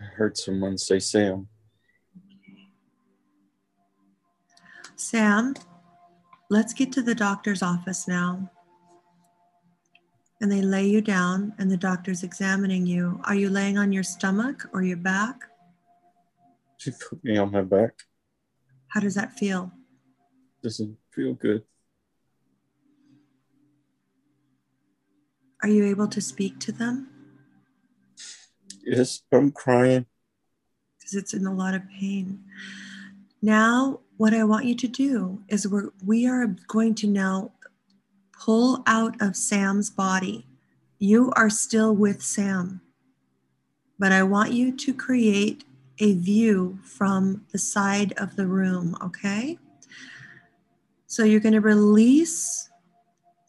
I heard someone say Sam. Sam, let's get to the doctor's office now. And they lay you down, and the doctor's examining you. Are you laying on your stomach or your back? She put me on my back. How does that feel? Doesn't feel good. Are you able to speak to them? Yes, I'm crying. Because it's in a lot of pain. Now, what I want you to do is we're, we are going to now pull out of Sam's body. You are still with Sam, but I want you to create a view from the side of the room, okay? So you're going to release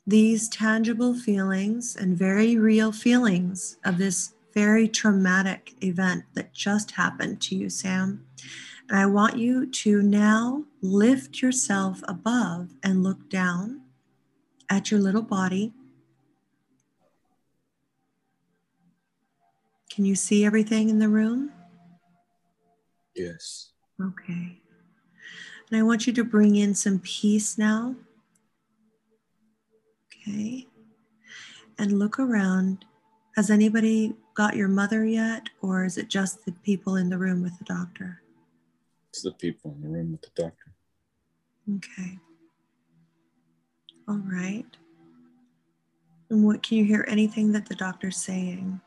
these tangible feelings and very real feelings of this very traumatic event that just happened to you, Sam. I want you to now lift yourself above and look down at your little body. Can you see everything in the room? Yes. Okay. And I want you to bring in some peace now. Okay. And look around. Has anybody got your mother yet, or is it just the people in the room with the doctor? It's the people in the room with the doctor. Okay. All right. And what can you hear anything that the doctor's saying?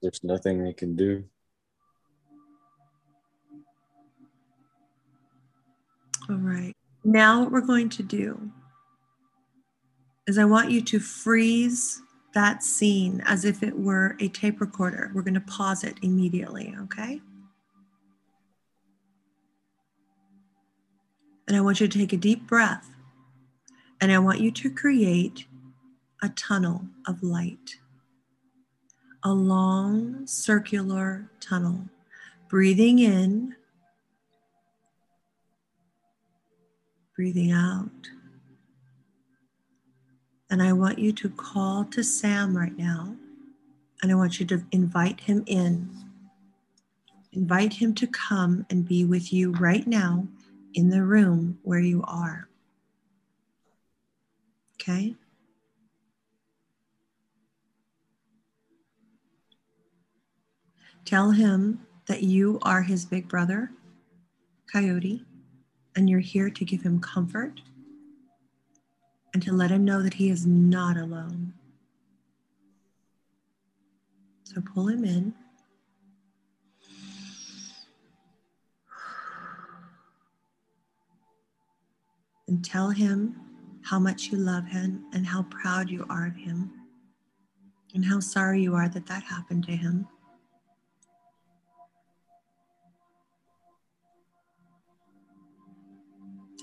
There's nothing they can do. All right. Now, what we're going to do is I want you to freeze that scene as if it were a tape recorder. We're going to pause it immediately, okay? And I want you to take a deep breath and I want you to create a tunnel of light, a long circular tunnel. Breathing in breathing out. And I want you to call to Sam right now. And I want you to invite him in. Invite him to come and be with you right now in the room where you are. Okay? Tell him that you are his big brother, Coyote, and you're here to give him comfort and to let him know that he is not alone. So pull him in. And tell him how much you love him and how proud you are of him and how sorry you are that that happened to him.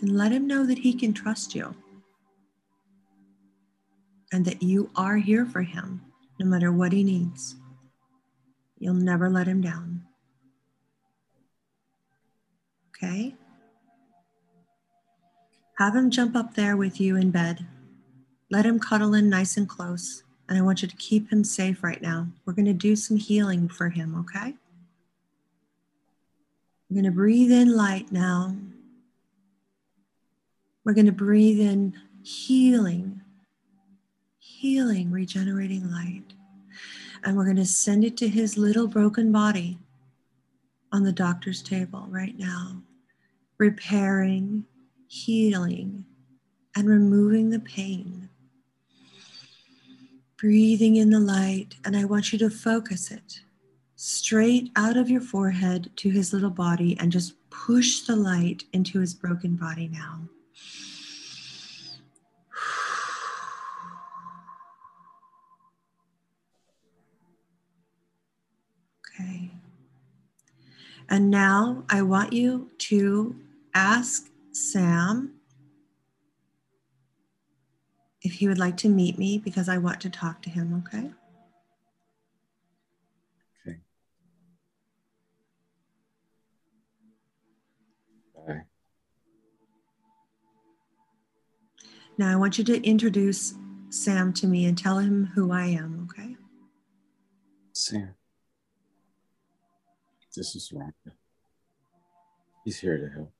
And let him know that he can trust you and that you are here for him no matter what he needs. You'll never let him down. Okay? Have him jump up there with you in bed. Let him cuddle in nice and close. And I want you to keep him safe right now. We're going to do some healing for him, okay? We're going to breathe in light now. We're going to breathe in healing, healing, regenerating light. And we're going to send it to his little broken body on the doctor's table right now, repairing, healing, and removing the pain. Breathing in the light, and I want you to focus it straight out of your forehead to his little body and just push the light into his broken body now. Okay. And now I want you to ask Sam if he would like to meet me because I want to talk to him, okay? Okay. Bye. Now I want you to introduce Sam to me and tell him who I am, okay? Sam. This is Rhonda. He's here to help.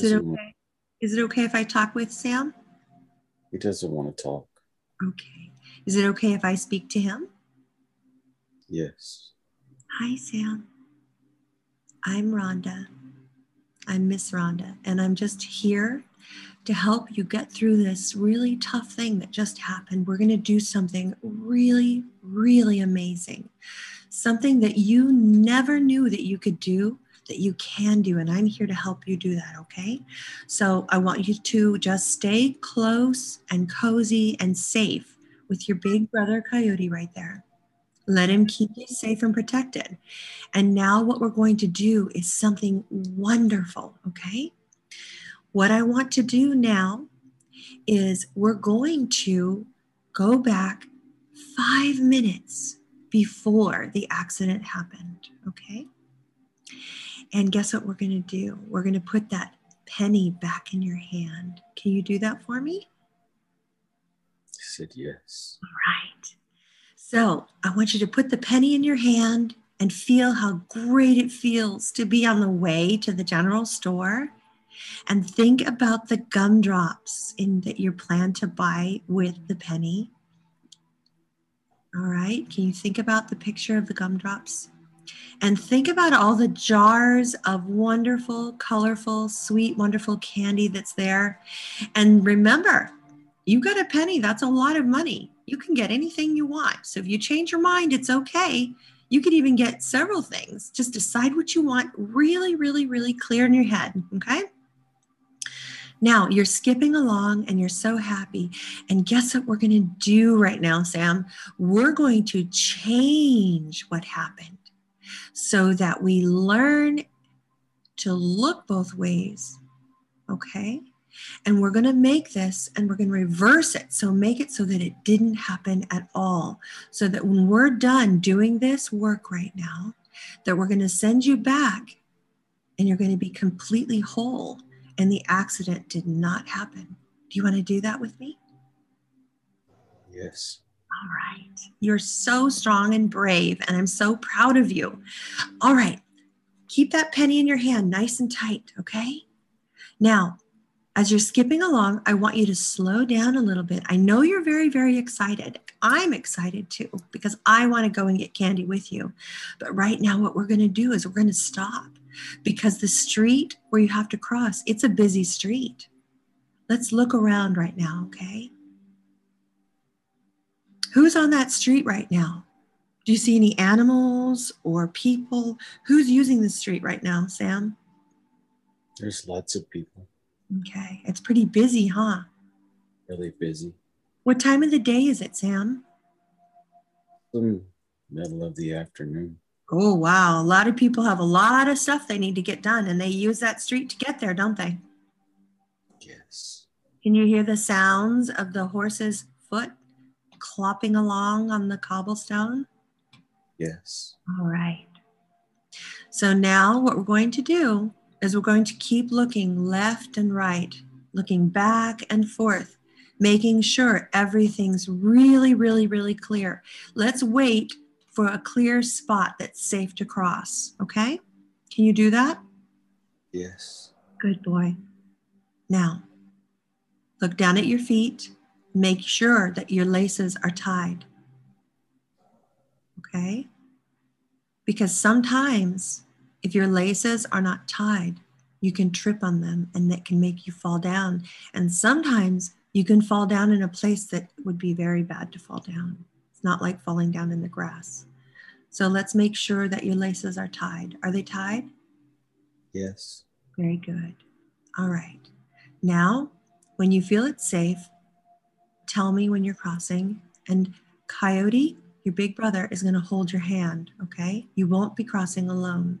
Is it okay? Is it okay if I talk with Sam? He doesn't want to talk. Okay. Is it okay if I speak to him? Yes. Hi, Sam. I'm Rhonda. I'm Miss Rhonda, and I'm just here to help you get through this really tough thing that just happened. We're going to do something really, really amazing. Something that you never knew that you could do, that you can do. And I'm here to help you do that, okay? So I want you to just stay close and cozy and safe with your big brother Coyote right there. Let him keep you safe and protected. And now, what we're going to do is something wonderful, okay? What I want to do now is we're going to go back five minutes before the accident happened, okay? And guess what we're going to do? We're going to put that penny back in your hand. Can you do that for me? He said yes. All right. So I want you to put the penny in your hand and feel how great it feels to be on the way to the general store and think about the gumdrops in that you plan to buy with the penny. All right. Can you think about the picture of the gumdrops? And think about all the jars of wonderful, colorful, sweet, wonderful candy that's there. And remember, you got a penny, that's a lot of money. You can get anything you want. So if you change your mind, it's okay. You could even get several things. Just decide what you want really, really, really clear in your head. Okay. Now you're skipping along and you're so happy. And guess what we're going to do right now, Sam? We're going to change what happened so that we learn to look both ways. Okay. And we're going to make this and we're going to reverse it. So make it so that it didn't happen at all. So that when we're done doing this work right now, that we're going to send you back and you're going to be completely whole and the accident did not happen. Do you want to do that with me? Yes. All right. You're so strong and brave, and I'm so proud of you. All right. Keep that penny in your hand nice and tight, okay? Now, as you're skipping along, I want you to slow down a little bit. I know you're very, very excited. I'm excited too because I want to go and get candy with you. But right now, what we're going to do is we're going to stop because the street where you have to cross, it's a busy street. Let's look around right now, okay? Who's on that street right now? Do you see any animals or people? Who's using the street right now, Sam? There's lots of people. Okay. It's pretty busy, huh? Really busy. What time of the day is it, Sam? The middle of the afternoon. Oh, wow. A lot of people have a lot of stuff they need to get done, and they use that street to get there, don't they? Yes. Can you hear the sounds of the horse's foot clopping along on the cobblestone? Yes. All right. So now what we're going to do is we're going to keep looking left and right, looking back and forth, making sure everything's really, really, really clear. Let's wait for a clear spot that's safe to cross. Okay? Can you do that? Yes. Good boy. Now, look down at your feet. Make sure that your laces are tied. Okay? Because sometimes if your laces are not tied, you can trip on them and that can make you fall down. And sometimes you can fall down in a place that would be very bad to fall down. It's not like falling down in the grass. So let's make sure that your laces are tied. Are they tied? Yes. Very good. All right. Now, when you feel it's safe, tell me when you're crossing. And Coyote, your big brother, is going to hold your hand, okay? You won't be crossing alone.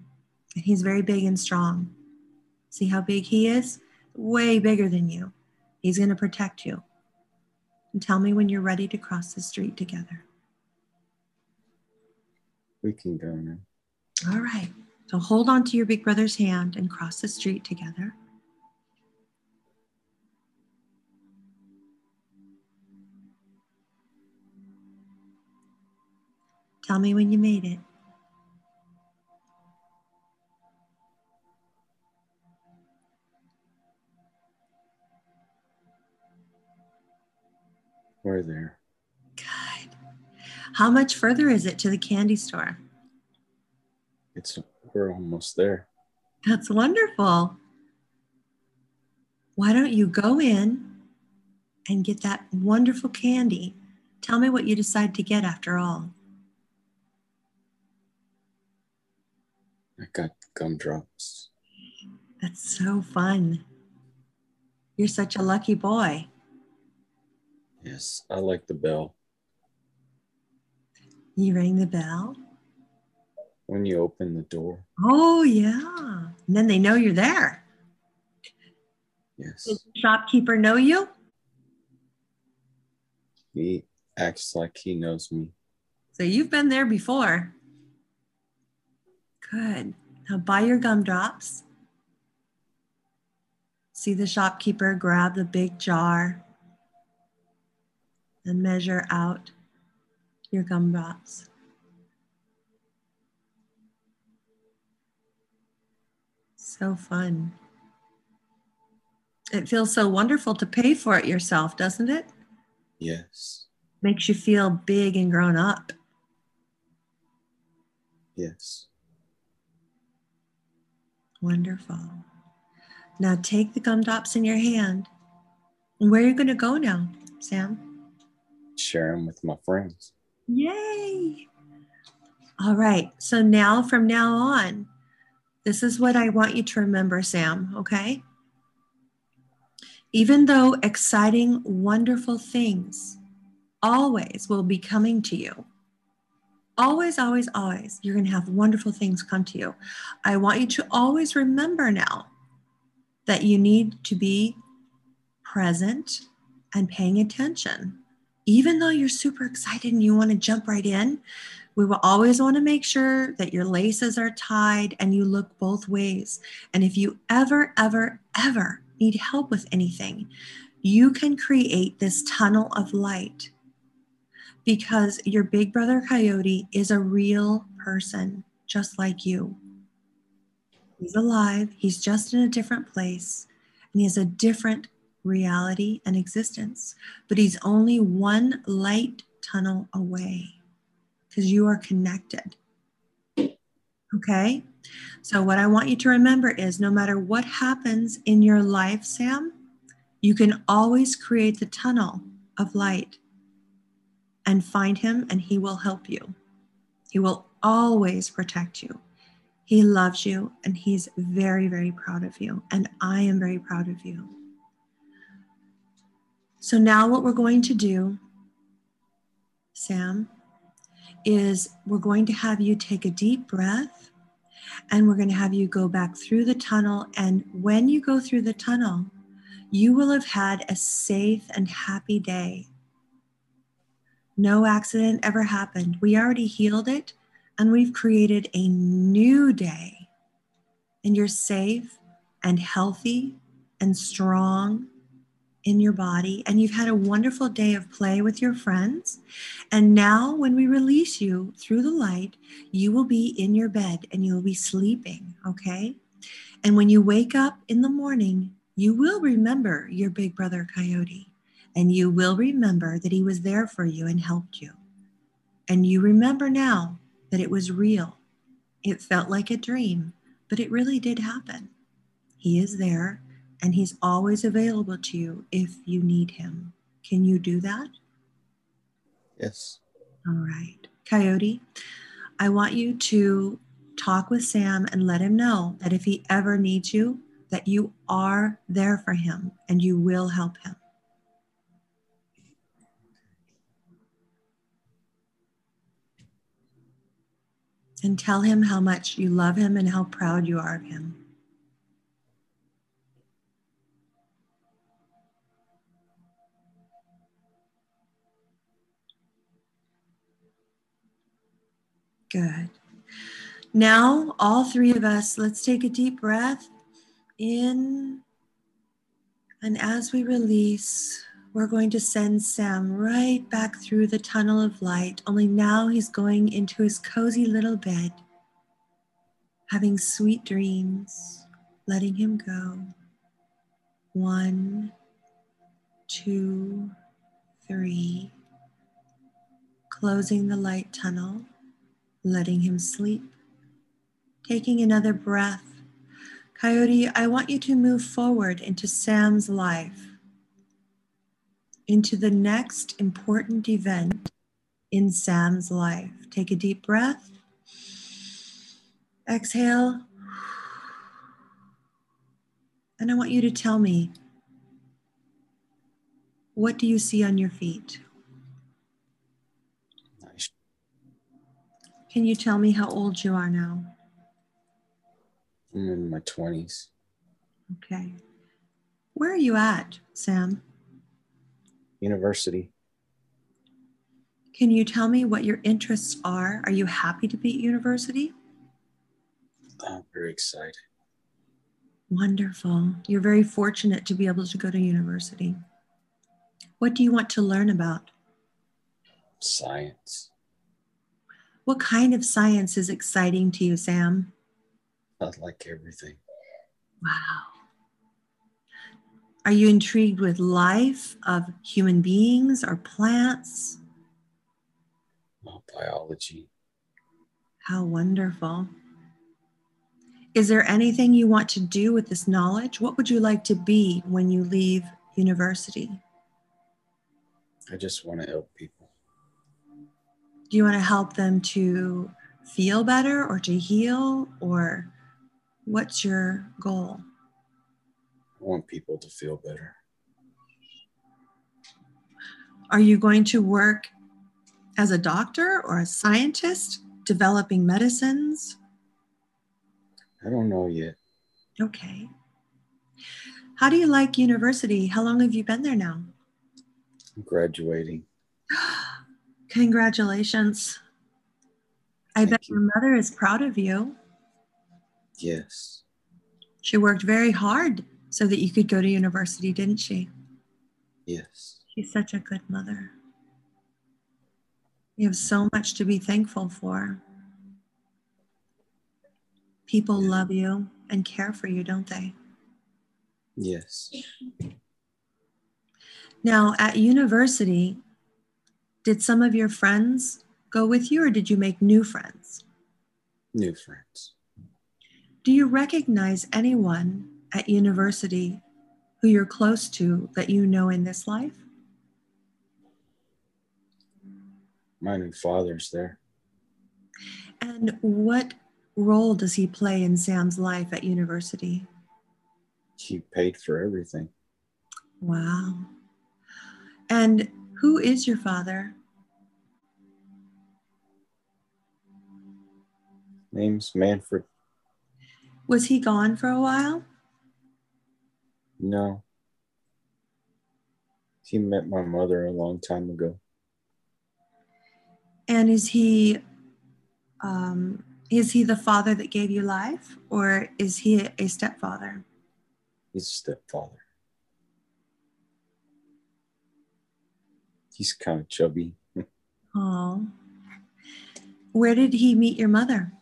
And he's very big and strong. See how big he is? Way bigger than you. He's going to protect you. And tell me when you're ready to cross the street together. We can go now. All right. So hold on to your big brother's hand and cross the street together. Tell me when you made it. We're there. Good. How much further is it to the candy store? It's we're almost there. That's wonderful. Why don't you go in and get that wonderful candy? Tell me what you decide to get after all. I got gumdrops. That's so fun. You're such a lucky boy. Yes, I like the bell. You rang the bell. When you open the door. Oh, yeah. And then they know you're there. Yes. Does the shopkeeper know you? He acts like he knows me. So you've been there before. Good. Now buy your gumdrops. See the shopkeeper grab the big jar and measure out your gumdrops. So fun. It feels so wonderful to pay for it yourself, doesn't it? Yes. Makes you feel big and grown up. Yes. Wonderful. Now take the gumdrops in your hand. And where are you going to go now, Sam? Share them with my friends. Yay! All right. So now, from now on, this is what I want you to remember, Sam, okay? Even though exciting, wonderful things always will be coming to you, always, always, always, you're going to have wonderful things come to you. I want you to always remember now that you need to be present and paying attention. Even though you're super excited and you want to jump right in, We will always want to make sure that your laces are tied and you look both ways. And if you ever, ever, ever need help with anything, you can create this tunnel of light because your big brother coyote is a real person, just like you. He's alive, he's just in a different place, and he has a different reality and existence. But he's only one light tunnel away because you are connected. Okay? So, what I want you to remember is no matter what happens in your life, Sam, you can always create the tunnel of light and find him, and he will help you. He will always protect you. He loves you, and he's very, very proud of you. And I am very proud of you. So, now what we're going to do, Sam, is we're going to have you take a deep breath and we're going to have you go back through the tunnel. And when you go through the tunnel, you will have had a safe and happy day. No accident ever happened. We already healed it and we've created a new day. And you're safe and healthy and strong in your body and you've had a wonderful day of play with your friends. And now, when we release you through the light, you will be in your bed and you'll be sleeping, okay? And when you wake up in the morning, you will remember your big brother coyote and you will remember that he was there for you and helped you. And you remember now that it was real. It felt like a dream, but it really did happen. He is there and He's always available to you if you need Him. Can you do that? Yes. All right. Coyote, I want you to talk with Sam and let him know that if he ever needs you, that you are there for him and you will help him. And tell him how much you love him and how proud you are of him. Good. Now, all three of us, let's take a deep breath in. And as we release, we're going to send Sam right back through the tunnel of light, only now he's going into his cozy little bed, having sweet dreams, letting him go. One, two, three. Closing the light tunnel letting him sleep. Taking another breath. Coyote, I want you to move forward into Sam's life, into the next important event in Sam's life. Take a deep breath. Exhale. And I want you to tell me what do you see on your feet? Can you tell me how old you are now? I'm in my 20s. Okay. Where are you at, Sam? University. Can you tell me what your interests are? Are you happy to be at university? I'm very excited. Wonderful. You're very fortunate to be able to go to university. What do you want to learn about? Science. What kind of science is exciting to you, Sam? I like everything. Wow. Are you intrigued with life of human beings or plants? Oh, biology. How wonderful. Is there anything you want to do with this knowledge? What would you like to be when you leave university? I just want to help people do you want to help them to feel better or to heal or what's your goal? I want people to feel better. Are you going to work as a doctor or a scientist developing medicines? I don't know yet. Okay. How do you like university? How long have you been there now? I'm graduating Congratulations. I Thank bet you. your mother is proud of you. Yes. She worked very hard so that you could go to university, didn't she? Yes. She's such a good mother. You have so much to be thankful for. People Yeah. love you and care for you, don't they? Yes. Now, at university, did some of your friends go with you or did you make new friends? New friends. Do you recognize anyone at university who you're close to that you know in this life? My new father's there. And what role does he play in Sam's life at university? He paid for everything. Wow. And who is your father? Name's Manfred. Was he gone for a while? No. He met my mother a long time ago. And is he um, is he the father that gave you life, or is he a stepfather? He's a stepfather. He's kind of chubby. Oh. Where did he meet your mother?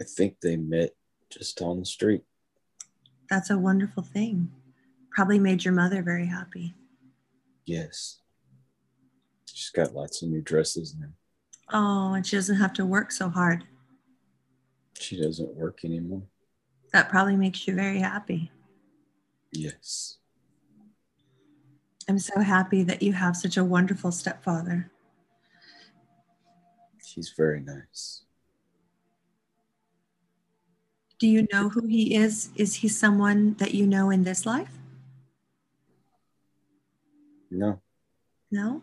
I think they met just on the street. That's a wonderful thing. Probably made your mother very happy. Yes. She's got lots of new dresses now. Oh, and she doesn't have to work so hard. She doesn't work anymore. That probably makes you very happy. Yes. I'm so happy that you have such a wonderful stepfather. He's very nice. Do you know who he is? Is he someone that you know in this life? No, No?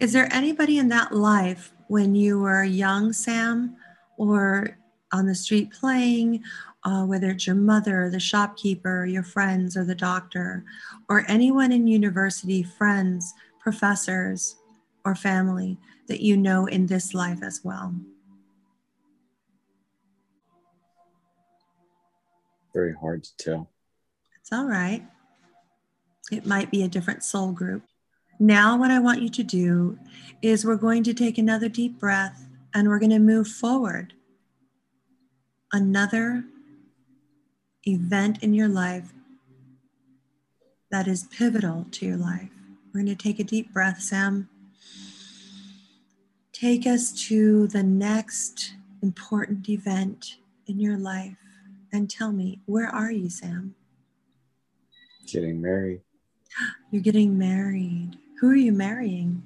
Is there anybody in that life when you were young, Sam, or on the street playing, uh, whether it's your mother, or the shopkeeper, or your friends, or the doctor, or anyone in university, friends, professors, or family that you know in this life as well? Very hard to tell. It's all right. It might be a different soul group. Now, what I want you to do is we're going to take another deep breath and we're going to move forward. Another event in your life that is pivotal to your life. We're going to take a deep breath, Sam. Take us to the next important event in your life and tell me, where are you, Sam? Getting married. You're getting married. Who are you marrying?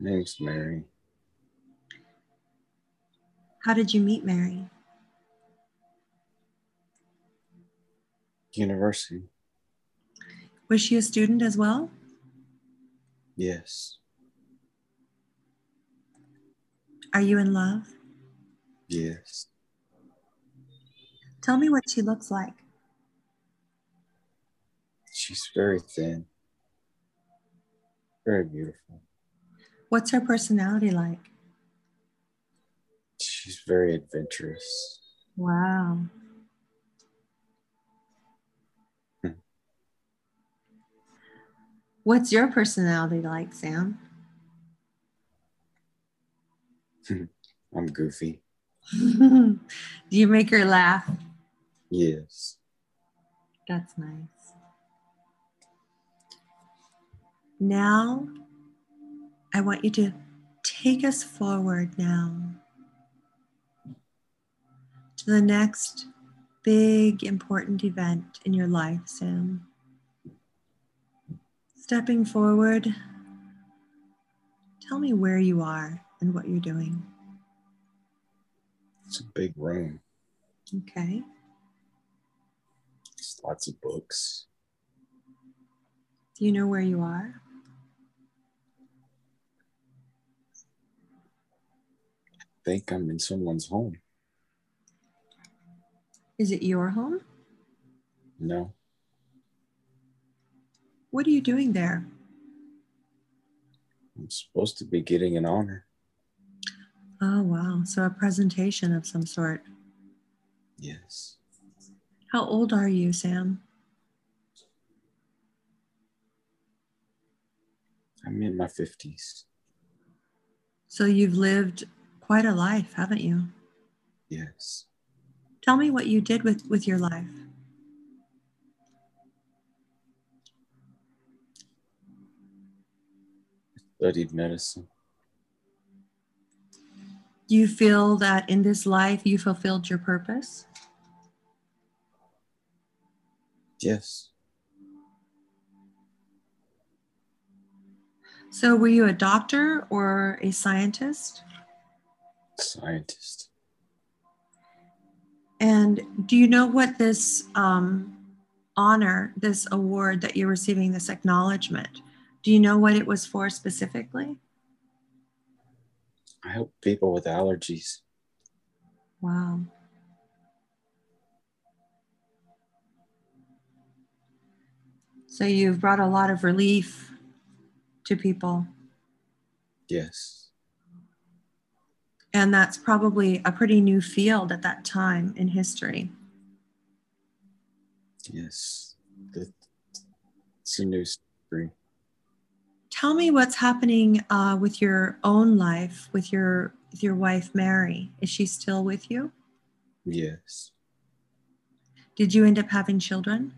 Name's Mary. How did you meet Mary? University. Was she a student as well? Yes. Are you in love? Yes. Tell me what she looks like. She's very thin. Very beautiful. What's her personality like? She's very adventurous. Wow. Hmm. What's your personality like, Sam? I'm goofy. Do you make her laugh? Yes. That's nice. Now, I want you to take us forward now to the next big important event in your life, Sam. Stepping forward, tell me where you are and what you're doing. It's a big room. Okay. Lots of books. Do you know where you are? I think I'm in someone's home. Is it your home? No. What are you doing there? I'm supposed to be getting an honor. Oh, wow. So a presentation of some sort. Yes. How old are you, Sam? I'm in my 50s. So you've lived quite a life, haven't you? Yes. Tell me what you did with, with your life. Studied medicine. Do you feel that in this life you fulfilled your purpose? Yes. So, were you a doctor or a scientist? Scientist. And do you know what this um, honor, this award that you're receiving, this acknowledgement, do you know what it was for specifically? I help people with allergies. Wow. So you've brought a lot of relief to people. Yes. And that's probably a pretty new field at that time in history. Yes. It's a new story. Tell me what's happening uh, with your own life, with your with your wife Mary. Is she still with you? Yes. Did you end up having children?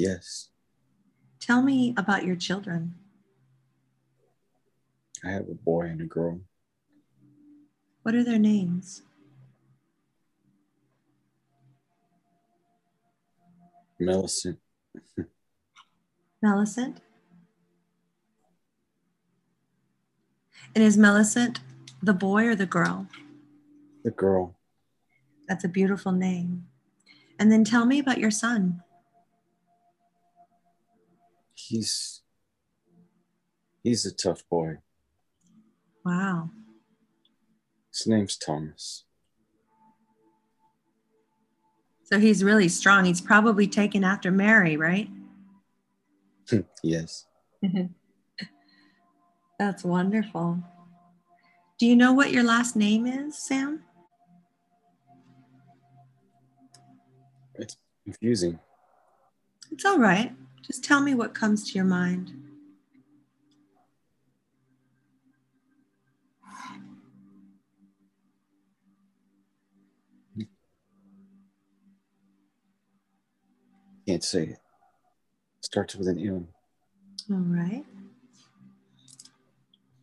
Yes. Tell me about your children. I have a boy and a girl. What are their names? Millicent. Millicent? And is Millicent the boy or the girl? The girl. That's a beautiful name. And then tell me about your son. He's he's a tough boy. Wow. His name's Thomas. So he's really strong. He's probably taken after Mary, right? yes. That's wonderful. Do you know what your last name is, Sam? It's confusing. It's all right. Just tell me what comes to your mind. Can't say it. Starts with an M. All right.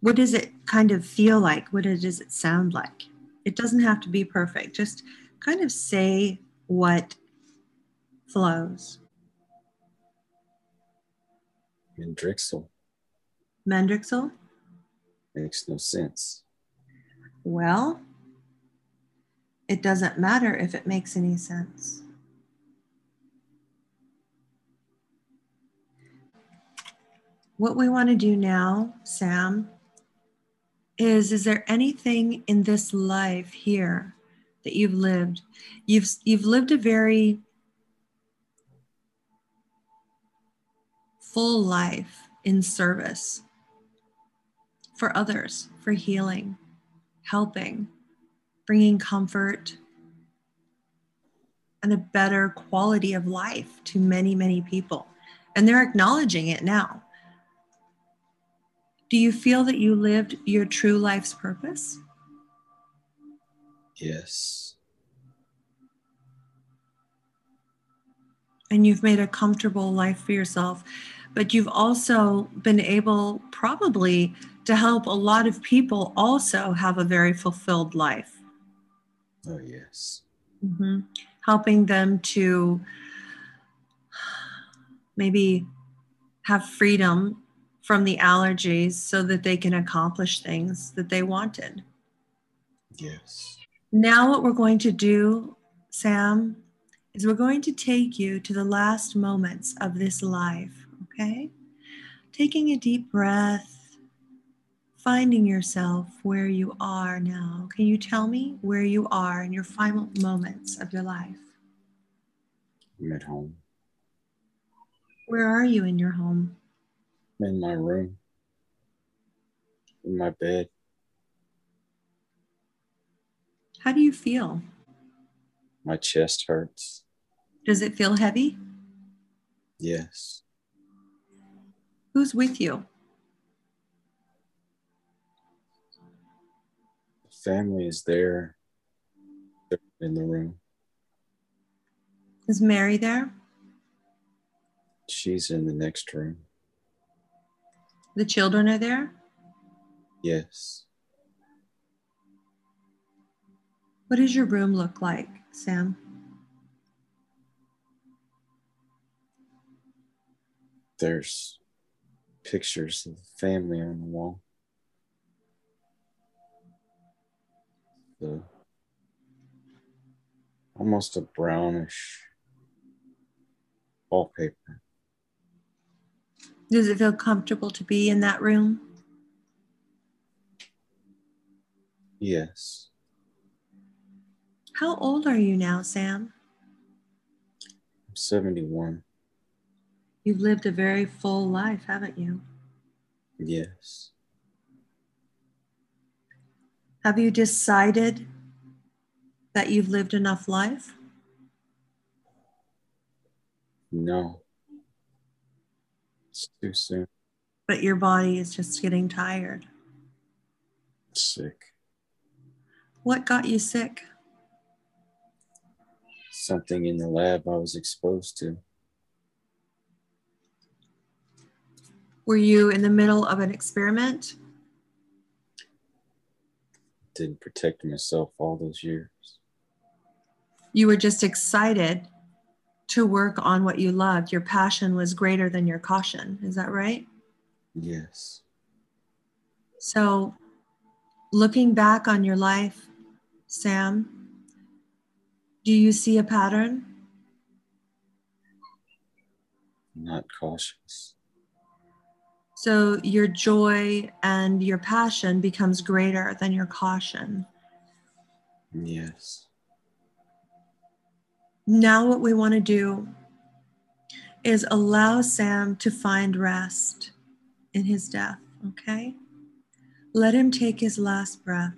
What does it kind of feel like? What does it sound like? It doesn't have to be perfect. Just kind of say what flows. Mendrixel. Mendrixel? Makes no sense. Well, it doesn't matter if it makes any sense. What we want to do now, Sam, is is there anything in this life here that you've lived? You've you've lived a very full life in service for others, for healing, helping, bringing comfort and a better quality of life to many, many people. And they're acknowledging it now. Do you feel that you lived your true life's purpose? Yes. And you've made a comfortable life for yourself, but you've also been able, probably, to help a lot of people also have a very fulfilled life. Oh, yes. Mm-hmm. Helping them to maybe have freedom from the allergies so that they can accomplish things that they wanted. Yes. Now, what we're going to do, Sam, is we're going to take you to the last moments of this life, okay? Taking a deep breath, finding yourself where you are now. Can you tell me where you are in your final moments of your life? I'm at home. Where are you in your home? In my room, in my bed. How do you feel? My chest hurts. Does it feel heavy? Yes. Who's with you? The family is there They're in the room. Is Mary there? She's in the next room. The children are there? Yes. What does your room look like, Sam? There's pictures of the family on the wall. The almost a brownish wallpaper. Does it feel comfortable to be in that room? Yes. How old are you now, Sam? I'm 71. You've lived a very full life, haven't you? Yes. Have you decided that you've lived enough life? No. It's too soon. But your body is just getting tired. Sick. What got you sick? Something in the lab I was exposed to. Were you in the middle of an experiment? Didn't protect myself all those years. You were just excited to work on what you loved. Your passion was greater than your caution. Is that right? Yes. So, looking back on your life, Sam, do you see a pattern? Not cautious. So, your joy and your passion becomes greater than your caution. Yes. Now, what we want to do is allow Sam to find rest in his death, okay? Let him take his last breath.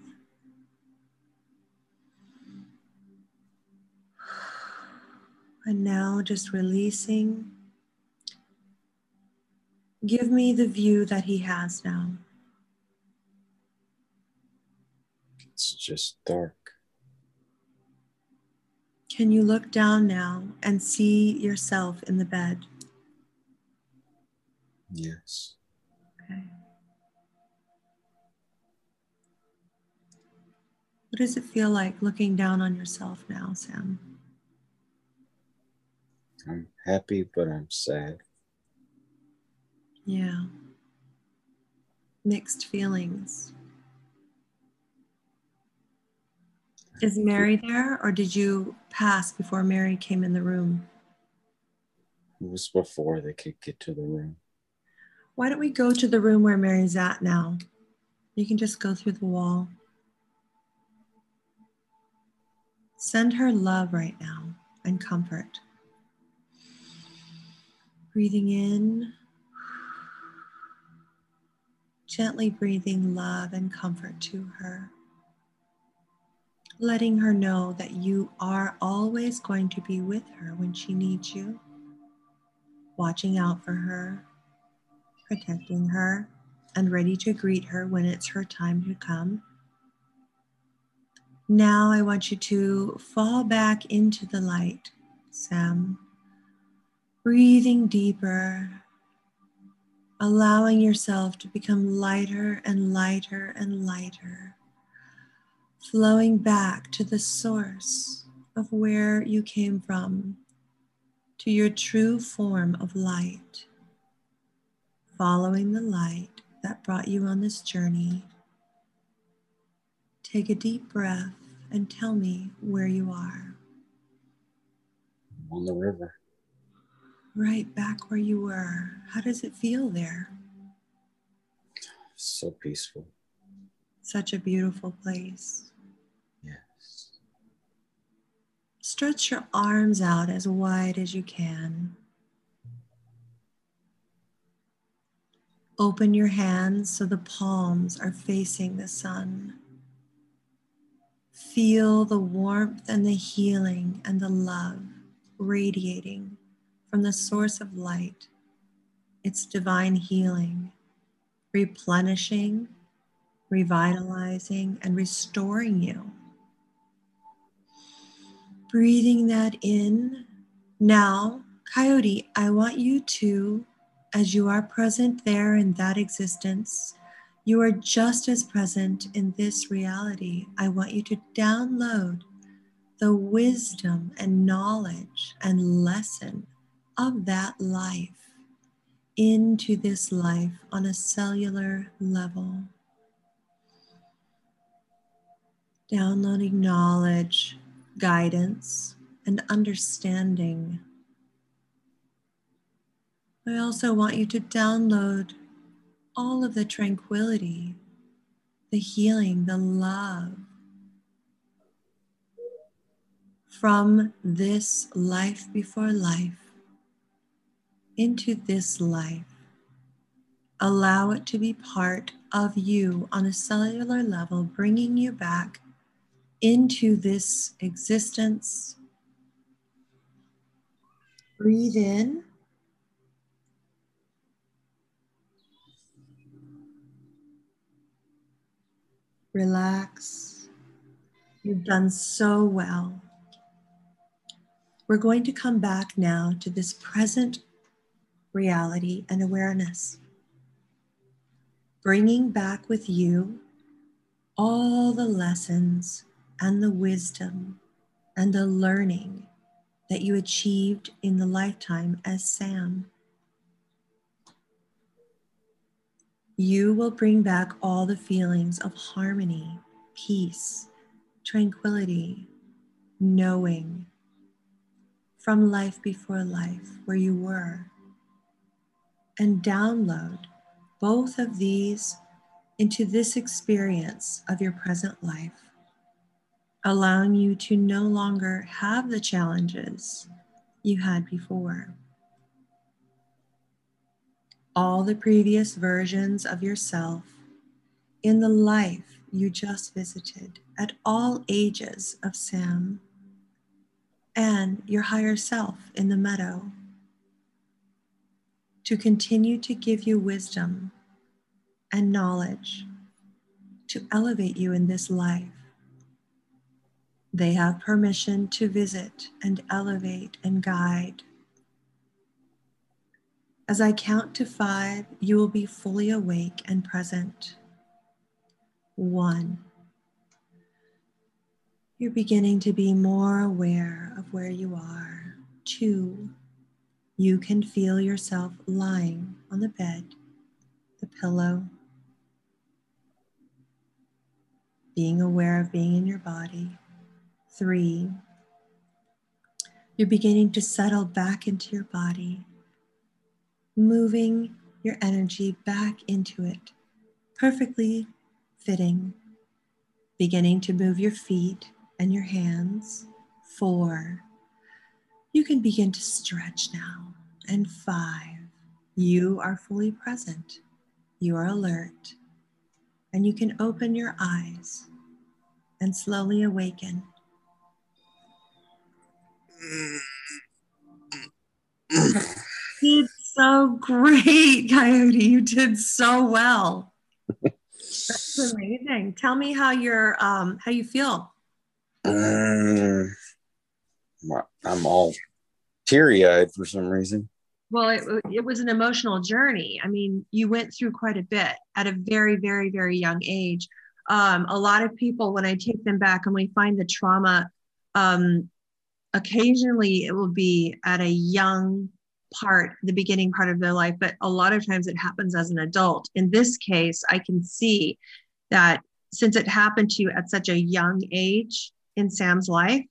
And now, just releasing. Give me the view that he has now. It's just dark. Can you look down now and see yourself in the bed? Yes. Okay. What does it feel like looking down on yourself now, Sam? I'm happy, but I'm sad. Yeah. Mixed feelings. Is Mary there, or did you pass before Mary came in the room? It was before they could get to the room. Why don't we go to the room where Mary's at now? You can just go through the wall. Send her love right now and comfort. Breathing in, gently breathing love and comfort to her. Letting her know that you are always going to be with her when she needs you, watching out for her, protecting her, and ready to greet her when it's her time to come. Now I want you to fall back into the light, Sam. Breathing deeper, allowing yourself to become lighter and lighter and lighter, flowing back to the source of where you came from, to your true form of light, following the light that brought you on this journey. Take a deep breath and tell me where you are. On the river. Right back where you were. How does it feel there? So peaceful. Such a beautiful place. Yes. Stretch your arms out as wide as you can. Open your hands so the palms are facing the sun. Feel the warmth and the healing and the love radiating from the source of light, its divine healing, replenishing, revitalizing, and restoring you. Breathing that in. Now, Coyote, I want you to, as you are present there in that existence, you are just as present in this reality. I want you to download the wisdom and knowledge and lesson of that life into this life on a cellular level. Downloading knowledge, guidance, and understanding. I also want you to download all of the tranquility, the healing, the love from this life before life into this life. Allow it to be part of you on a cellular level, bringing you back into this existence. Breathe in. Relax. You've done so well. We're going to come back now to this present reality and awareness, bringing back with you all the lessons and the wisdom and the learning that you achieved in the lifetime as Sam. You will bring back all the feelings of harmony, peace, tranquility, knowing from life before life where you were, and download both of these into this experience of your present life, allowing you to no longer have the challenges you had before. All the previous versions of yourself in the life you just visited at all ages of Sam and your higher self in the meadow to continue to give you wisdom and knowledge to elevate you in this life. They have permission to visit and elevate and guide as I count to five, you will be fully awake and present. One, you're beginning to be more aware of where you are. Two, you can feel yourself lying on the bed, the pillow, being aware of being in your body. Three, you're beginning to settle back into your body moving your energy back into it, perfectly fitting, beginning to move your feet and your hands. Four, you can begin to stretch now. And five, you are fully present, you are alert, and you can open your eyes and slowly awaken. so great, Coyote. You did so well. That's amazing. Tell me how you're um how you feel. Um, I'm all teary eyed for some reason. Well, it, it was an emotional journey. I mean, you went through quite a bit at a very, very, very young age. Um, a lot of people, when I take them back and we find the trauma, um, occasionally it will be at a young part, the beginning part of their life, but a lot of times it happens as an adult. In this case, I can see that since it happened to you at such a young age in Sam's life,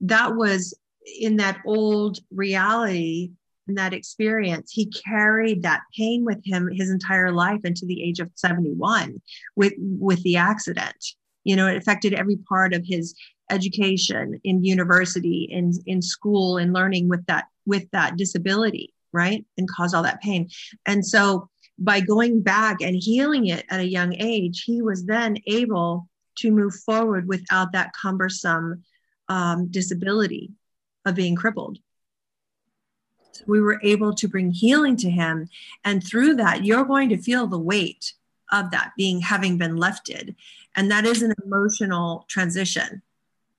that was in that old reality in that experience he carried that pain with him his entire life into the age of 71 with with the accident. You know it affected every part of his education in university in in school and learning with that with that disability right? And caused all that pain. And so by going back and healing it at a young age, he was then able to move forward without that cumbersome um, disability of being crippled. So we were able to bring healing to him. And through that, you're going to feel the weight of that being having been lifted. And that is an emotional transition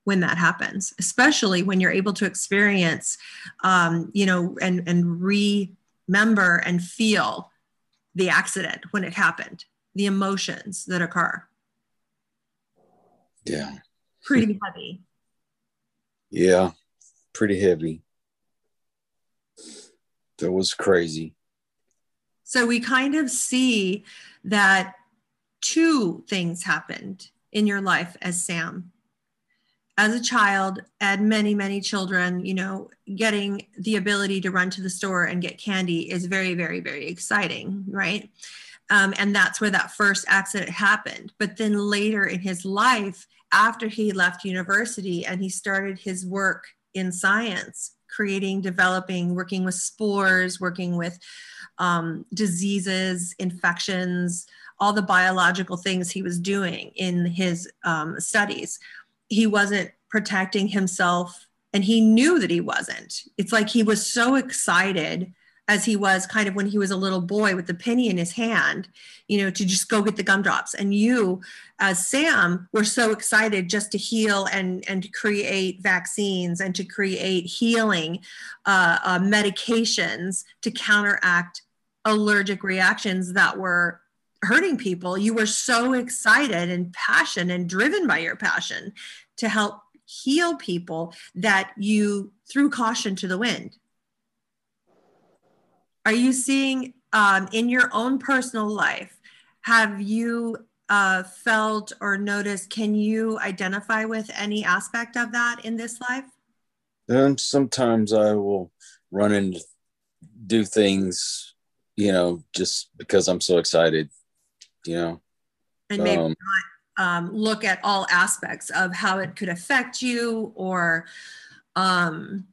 when that happens, especially when you're able to experience, um, you know, and, and remember and feel the accident when it happened, the emotions that occur. Yeah. Pretty heavy. Yeah. Pretty heavy. That was crazy. So we kind of see that two things happened in your life as Sam. As a child, and many, many children, you know, getting the ability to run to the store and get candy is very, very, very exciting, right? Um, and that's where that first accident happened. But then later in his life, after he left university and he started his work in science, creating, developing, working with spores, working with um, diseases, infections, all the biological things he was doing in his um, studies. He wasn't protecting himself and he knew that he wasn't. It's like he was so excited as he was kind of when he was a little boy with the penny in his hand, you know, to just go get the gumdrops. And you, as Sam, were so excited just to heal and and to create vaccines and to create healing uh, uh, medications to counteract allergic reactions that were hurting people. You were so excited and passionate and driven by your passion to help heal people that you threw caution to the wind are you seeing um, in your own personal life, have you uh, felt or noticed, can you identify with any aspect of that in this life? And sometimes I will run and do things, you know, just because I'm so excited, you know. And maybe um, not um, look at all aspects of how it could affect you or um,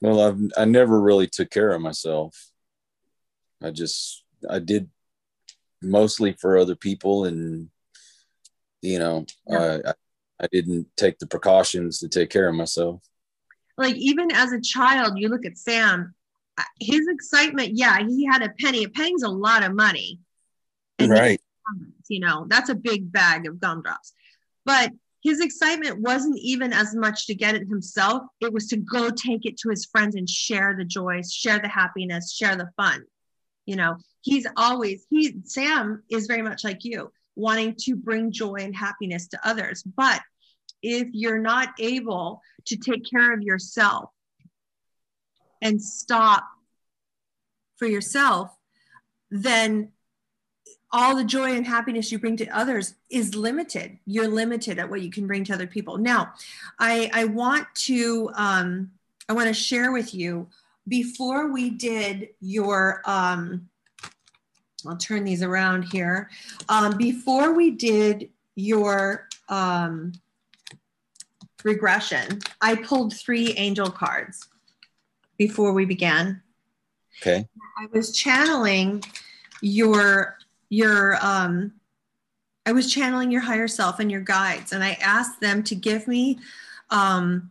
well, I've I never really took care of myself. I just I did mostly for other people, and you know, yeah. I I didn't take the precautions to take care of myself. Like even as a child, you look at Sam. His excitement, yeah, he had a penny. A penny's a lot of money, and right? You know, that's a big bag of gumdrops. But his excitement wasn't even as much to get it himself. It was to go take it to his friends and share the joys share the happiness share the fun. You know he's always he sam is very much like you wanting to bring joy and happiness to others. But if you're not able to take care of yourself and stop for yourself then all the joy and happiness you bring to others is limited. You're limited at what you can bring to other people. Now, I, I want to um, I want to share with you before we did your um, I'll turn these around here. Um, before we did your um, regression, I pulled three angel cards before we began. Okay. I was channeling your your um I was channeling your higher self and your guides, and I asked them to give me, um,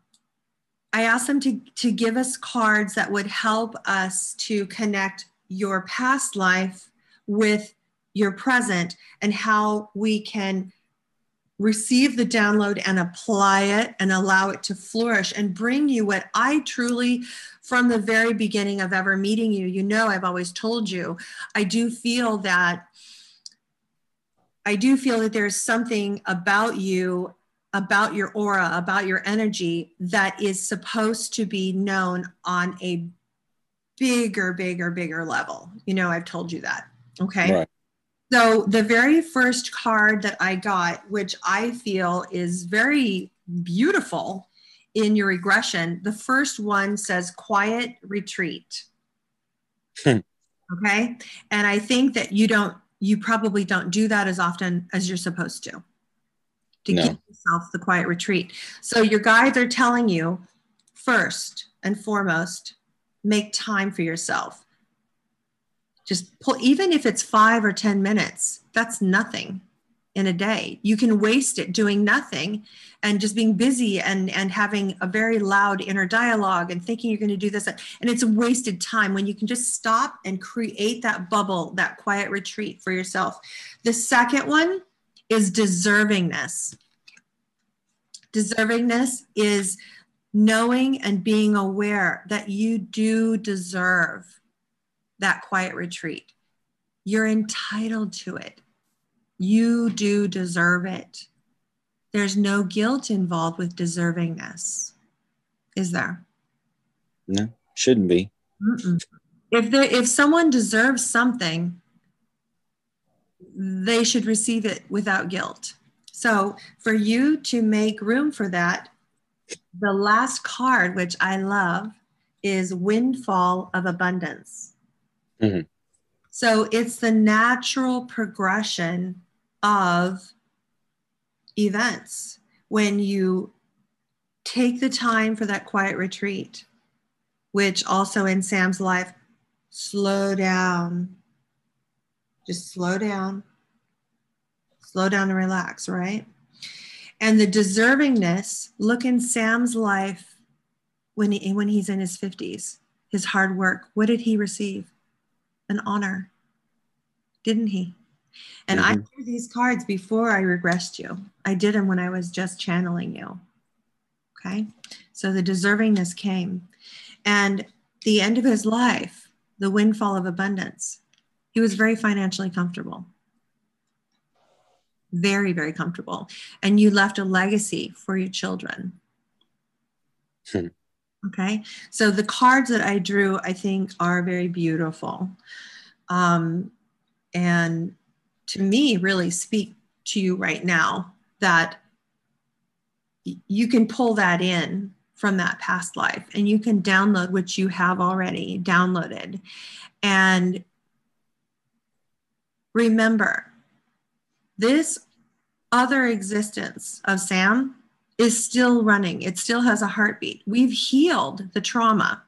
I asked them to, to give us cards that would help us to connect your past life with your present and how we can receive the download and apply it and allow it to flourish and bring you what I truly, from the very beginning of ever meeting you, you know, I've always told you, I do feel that I do feel that there's something about you, about your aura, about your energy that is supposed to be known on a bigger, bigger, bigger level. You know, I've told you that. Okay. Right. So the very first card that I got, which I feel is very beautiful in your regression, the first one says quiet retreat. Hmm. okay. And I think that you don't you probably don't do that as often as you're supposed to to no. give yourself the quiet retreat. So your guides are telling you first and foremost, make time for yourself. Just pull, even if it's five or 10 minutes, that's nothing in a day. You can waste it doing nothing and just being busy and, and having a very loud inner dialogue and thinking you're going to do this. And it's a wasted time when you can just stop and create that bubble, that quiet retreat for yourself. The second one is deservingness. Deservingness is knowing and being aware that you do deserve that quiet retreat. You're entitled to it. You do deserve it. There's no guilt involved with deservingness, is there? No, shouldn't be. Mm-mm. If there, if someone deserves something, they should receive it without guilt. So, for you to make room for that, the last card, which I love, is Windfall of Abundance. Mm-hmm. So, it's the natural progression of events when you take the time for that quiet retreat, which also in Sam's life, slow down. Just slow down. Slow down and relax, right? And the deservingness, look in Sam's life when, he, when he's in his 50s, his hard work. What did he receive? An honor, didn't he? And mm-hmm. I drew these cards before I regressed you. I did them when I was just channeling you. Okay. So the deservingness came. And the end of his life, the windfall of abundance, he was very financially comfortable. Very, very comfortable. And you left a legacy for your children. Hmm. Okay. So the cards that I drew, I think, are very beautiful. Um, and to me really speak to you right now that you can pull that in from that past life and you can download what you have already downloaded. And remember this other existence of sam is still running. It still has a heartbeat. We've healed the trauma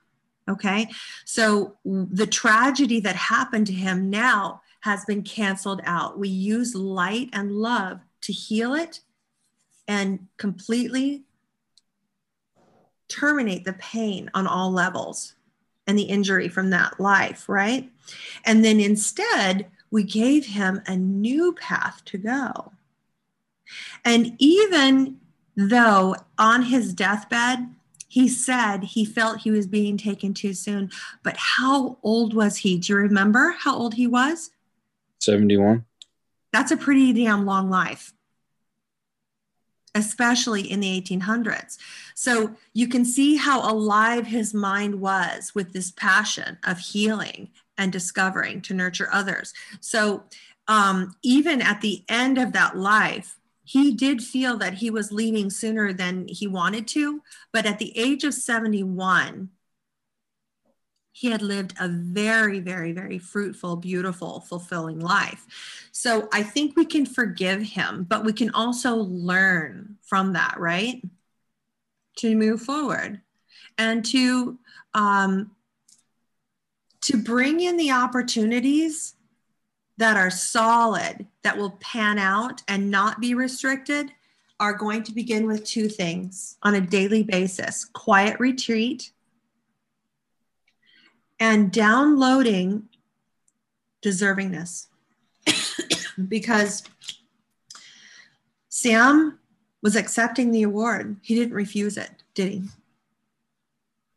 okay? So the tragedy that happened to him now has been canceled out. We use light and love to heal it and completely terminate the pain on all levels and the injury from that life, right? And then instead, we gave him a new path to go. And even though on his deathbed, he said he felt he was being taken too soon, but how old was he? Do you remember how old he was? 71. That's a pretty damn long life, especially in the 1800s. So you can see how alive his mind was with this passion of healing and discovering to nurture others. So um, even at the end of that life, he did feel that he was leaving sooner than he wanted to. But at the age of 71, he had lived a very, very, very fruitful, beautiful, fulfilling life. So I think we can forgive him, but we can also learn from that, right? To move forward and to um, to bring in the opportunities that are solid, that will pan out and not be restricted, are going to begin with two things on a daily basis quiet retreat and downloading deservingness because Sam was accepting the award. He didn't refuse it, did he?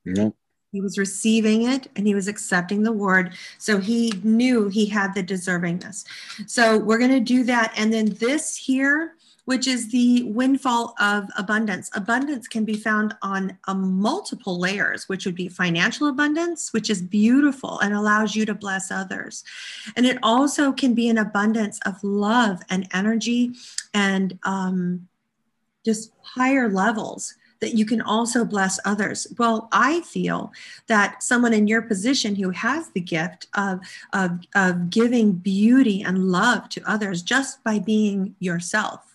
No. He was receiving it and he was accepting the award. So he knew he had the deservingness. So we're going to do that. And then this here which is the windfall of abundance. Abundance can be found on a multiple layers, which would be financial abundance, which is beautiful and allows you to bless others. And it also can be an abundance of love and energy and um, just higher levels that you can also bless others. Well, I feel that someone in your position who has the gift of, of, of giving beauty and love to others just by being yourself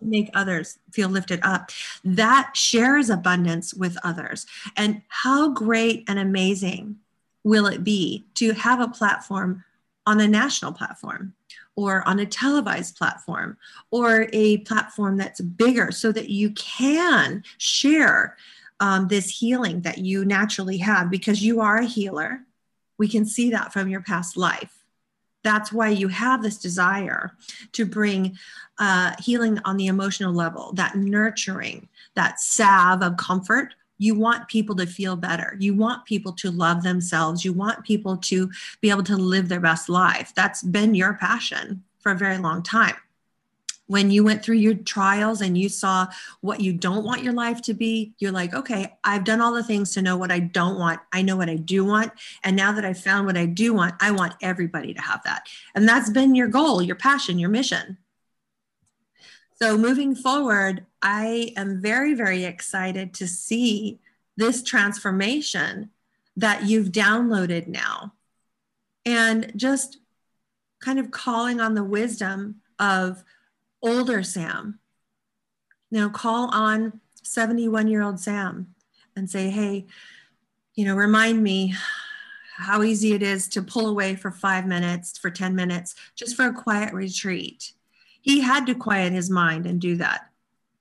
make others feel lifted up that shares abundance with others and how great and amazing will it be to have a platform on a national platform or on a televised platform or a platform that's bigger so that you can share um, this healing that you naturally have because you are a healer. We can see that from your past life. That's why you have this desire to bring uh, healing on the emotional level, that nurturing, that salve of comfort you want people to feel better. You want people to love themselves. You want people to be able to live their best life. That's been your passion for a very long time. When you went through your trials and you saw what you don't want your life to be, you're like, okay, I've done all the things to know what I don't want. I know what I do want. And now that I've found what I do want, I want everybody to have that. And that's been your goal, your passion, your mission. So moving forward, I am very, very excited to see this transformation that you've downloaded now. And just kind of calling on the wisdom of older Sam. Now call on 71 year old Sam and say, hey, you know, remind me how easy it is to pull away for five minutes, for 10 minutes, just for a quiet retreat he had to quiet his mind and do that,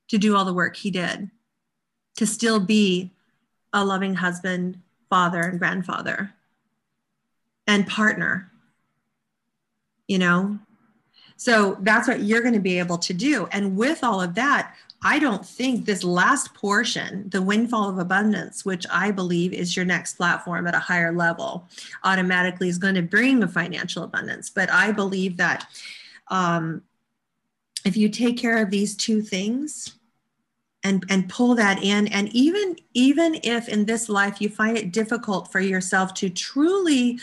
to do all the work he did, to still be a loving husband, father, and grandfather, and partner. You know? So that's what you're going to be able to do. And with all of that, I don't think this last portion, the windfall of abundance, which I believe is your next platform at a higher level, automatically is going to bring a financial abundance. But I believe that um, if you take care of these two things and and pull that in and even even if in this life you find it difficult for yourself to truly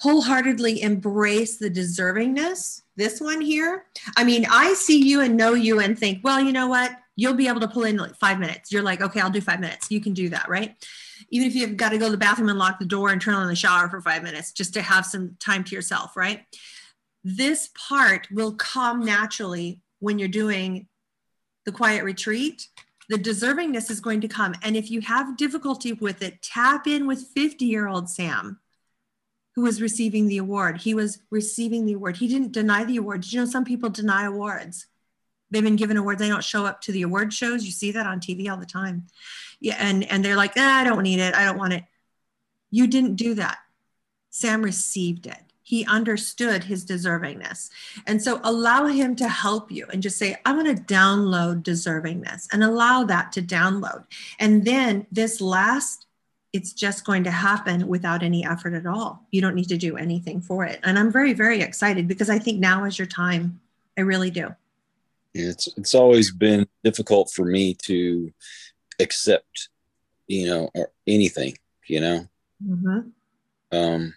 wholeheartedly embrace the deservingness this one here. I mean i see you and know you and think well you know what? You'll be able to pull in like five minutes. You're like okay i'll do five minutes. You can do that right? Even if you've got to go to the bathroom and lock the door and turn on the shower for five minutes just to have some time to yourself right? This part will come naturally when you're doing the quiet retreat, the deservingness is going to come. And if you have difficulty with it, tap in with 50 year old Sam, who was receiving the award. He was receiving the award. He didn't deny the award. Did you know some people deny awards? They've been given awards. They don't show up to the award shows. You see that on TV all the time. Yeah, and, and they're like, ah, I don't need it. I don't want it. You didn't do that. Sam received it he understood his deservingness. And so allow him to help you and just say, I'm going to download deservingness and allow that to download. And then this last, it's just going to happen without any effort at all. You don't need to do anything for it. And I'm very, very excited because I think now is your time. I really do. It's it's always been difficult for me to accept, you know, or anything, you know. Mm-hmm. Um,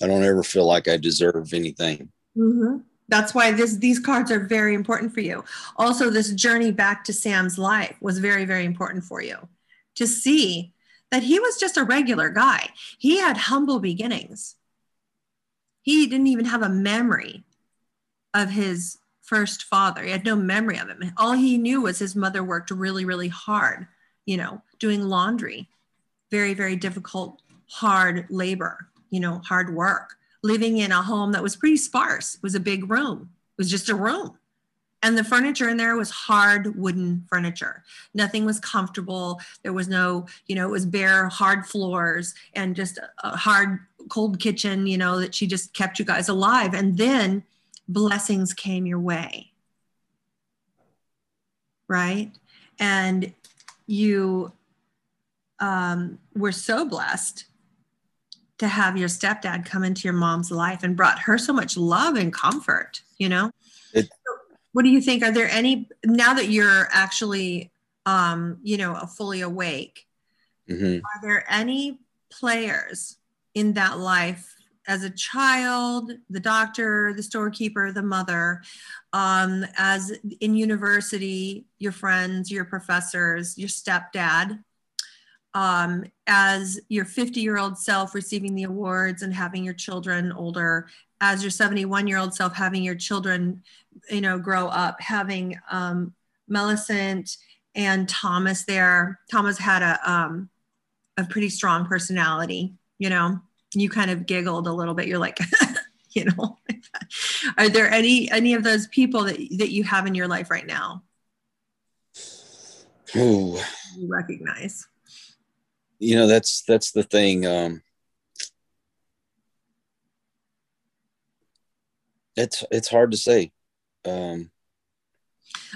I don't ever feel like I deserve anything. Mm-hmm. That's why this these cards are very important for you. Also, this journey back to Sam's life was very, very important for you to see that he was just a regular guy. He had humble beginnings. He didn't even have a memory of his first father. He had no memory of him. All he knew was his mother worked really, really hard, you know, doing laundry, very, very difficult, hard labor you know, hard work, living in a home that was pretty sparse. It was a big room. It was just a room. And the furniture in there was hard wooden furniture. Nothing was comfortable. There was no, you know, it was bare, hard floors and just a hard, cold kitchen, you know, that she just kept you guys alive. And then blessings came your way. Right. And you um, were so blessed to have your stepdad come into your mom's life and brought her so much love and comfort, you know? What do you think? Are there any, now that you're actually, um, you know, fully awake, mm-hmm. are there any players in that life as a child, the doctor, the storekeeper, the mother, um, as in university, your friends, your professors, your stepdad, um, as your 50 year old self receiving the awards and having your children older as your 71 year old self having your children you know grow up having um, millicent and thomas there thomas had a, um, a pretty strong personality you know You kind of giggled a little bit. You're like, you know, are there any any of those people that that you have in your life right now? Ooh. You recognize. You know, that's that's the thing. Um, it's it's hard to say. Um,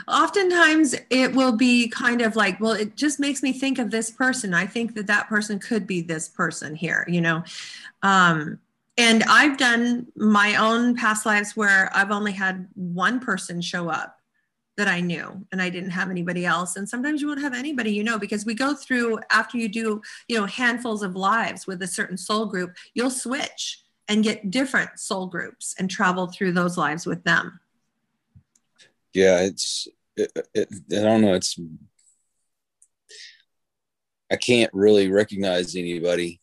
oftentimes it will be kind of like well it just makes me think of this person. I think that that person could be this person here you know? Um, and i've done my own past lives where i've only had one person show up that i knew and i didn't have anybody else. And sometimes you won't have anybody you know because we go through after you do you know handfuls of lives with a certain soul group you'll switch and get different soul groups and travel through those lives with them yeah, it's it, it, I don't know. It's I can't really recognize anybody.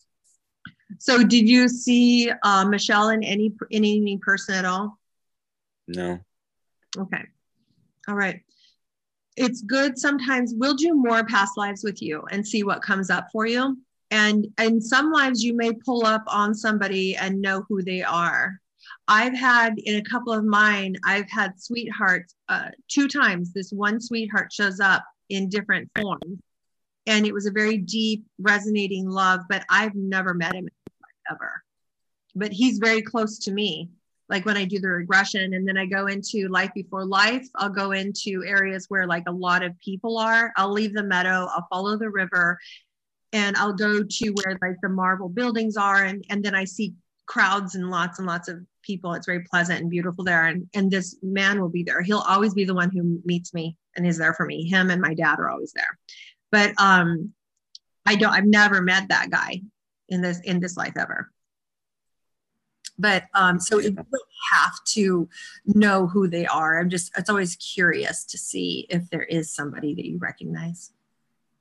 So, did you see uh, Michelle in any in any person at all? No. Okay. All right. It's good sometimes. We'll do more past lives with you and see what comes up for you. And in some lives, you may pull up on somebody and know who they are. I've had in a couple of mine, I've had sweethearts uh, two times. This one sweetheart shows up in different forms, and it was a very deep, resonating love. But I've never met him ever. But he's very close to me. Like when I do the regression, and then I go into life before life, I'll go into areas where like a lot of people are. I'll leave the meadow, I'll follow the river, and I'll go to where like the marble buildings are, and and then I see crowds and lots and lots of people. It's very pleasant and beautiful there. And, and this man will be there. He'll always be the one who meets me and is there for me. Him and my dad are always there. But um, I don't, I've never met that guy in this, in this life ever. But um, so you don't have to know who they are. I'm just, it's always curious to see if there is somebody that you recognize.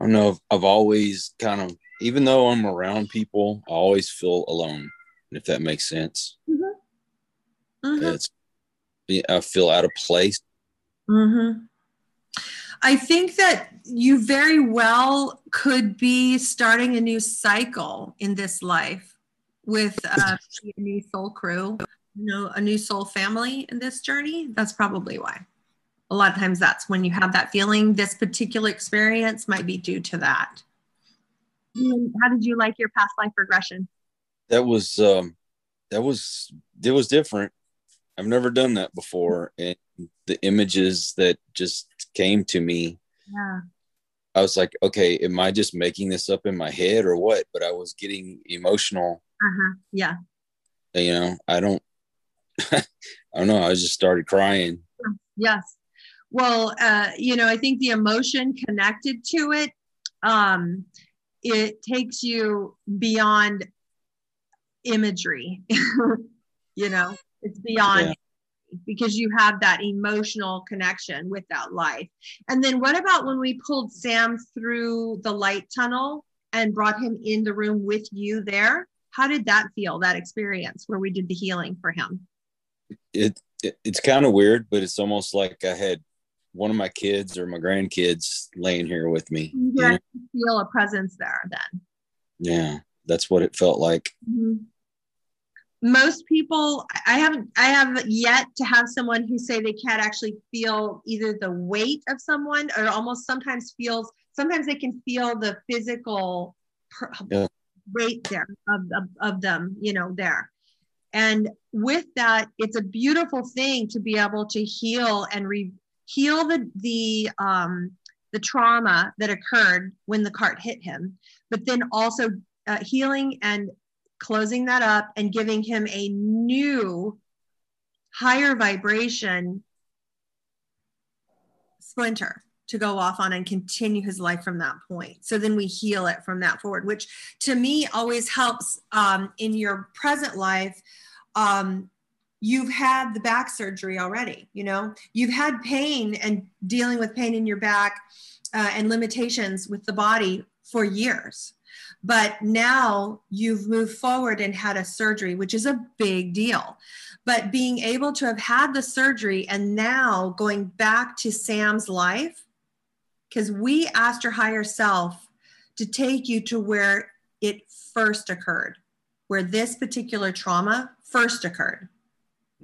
I don't know. I've always kind of, even though I'm around people, I always feel alone if that makes sense. Mm-hmm. Mm-hmm. It's I feel out of place. Mm-hmm. I think that you very well could be starting a new cycle in this life with uh, a new soul crew, you know, a new soul family in this journey. That's probably why. A lot of times that's when you have that feeling. This particular experience might be due to that. How did you like your past life regression? that was um that was it was different i've never done that before and the images that just came to me yeah. I was like okay am i just making this up in my head or what? But i was getting emotional. Uh-huh. Yeah. You know i don't i don't know i just started crying. Yes. Well uh you know i think the emotion connected to it um it takes you beyond imagery you know it's beyond yeah. because you have that emotional connection with that life. And then what about when we pulled sam through the light tunnel and brought him in the room with you there? How did that feel that experience where we did the healing for him? It, it it's kind of weird but it's almost like i had one of my kids or my grandkids laying here with me. Yeah feel a presence there then. Yeah that's what it felt like. Mm-hmm most people i haven't i have yet to have someone who say they can't actually feel either the weight of someone or almost sometimes feels sometimes they can feel the physical yeah. weight there of, of, of them you know there and with that it's a beautiful thing to be able to heal and re- heal the the um the trauma that occurred when the cart hit him but then also uh, healing and closing that up and giving him a new higher vibration splinter to go off on and continue his life from that point. So then we heal it from that forward, which to me always helps um, in your present life. Um, you've had the back surgery already, you know, you've had pain and dealing with pain in your back uh, and limitations with the body for years. But now you've moved forward and had a surgery, which is a big deal. But being able to have had the surgery and now going back to Sam's life, because we asked your higher self to take you to where it first occurred. where this particular trauma first occurred.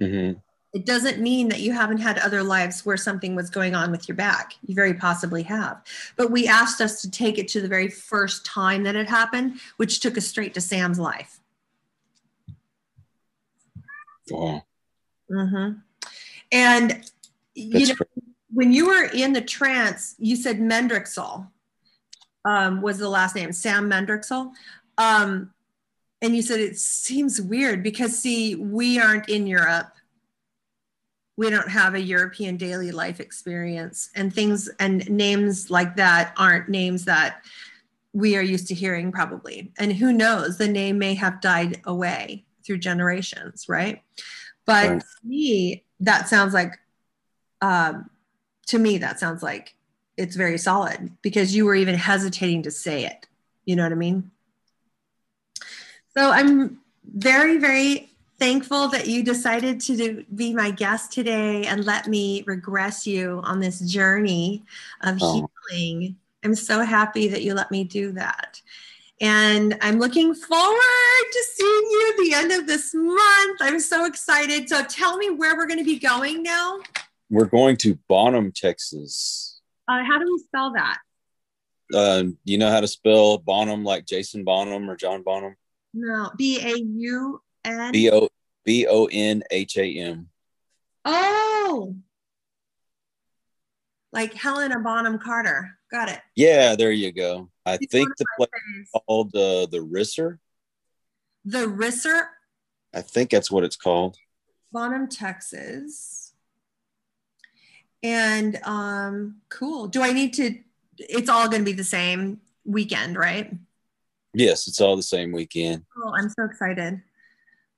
Mm-hmm. It doesn't mean that you haven't had other lives where something was going on with your back. You very possibly have. But we asked us to take it to the very first time that it happened, which took us straight to Sam's life. Wow. Mm-hmm. And you know, when you were in the trance, you said Mendrixel um, was the last name, Sam Mendrixel. Um, and you said it seems weird because, see, we aren't in Europe. We don't have a European daily life experience, and things and names like that aren't names that we are used to hearing, probably. And who knows, the name may have died away through generations, right? But Right. to me, that sounds like um, to me that sounds like it's very solid because you were even hesitating to say it you know what i mean so i'm very very thankful that you decided to do, be my guest today and let me regress you on this journey of Oh. healing i'm so happy that you let me do that and i'm looking forward to seeing you at the end of this month i'm so excited so tell me where we're going to be going now We're going to Bonham, Texas. uh, how do we spell that Uh, you know how to spell Bonham like Jason Bonham or John Bonham? No, B A U N. B O B O N H A M. Oh, like Helena Bonham Carter. Got it. Yeah, there you go. I think the place called uh, the Risser. The Risser, I think that's what it's called. Bonham, Texas. And um, cool. Do I need to? It's all going to be the same weekend, right? Yes, it's all the same weekend. Oh, I'm so excited.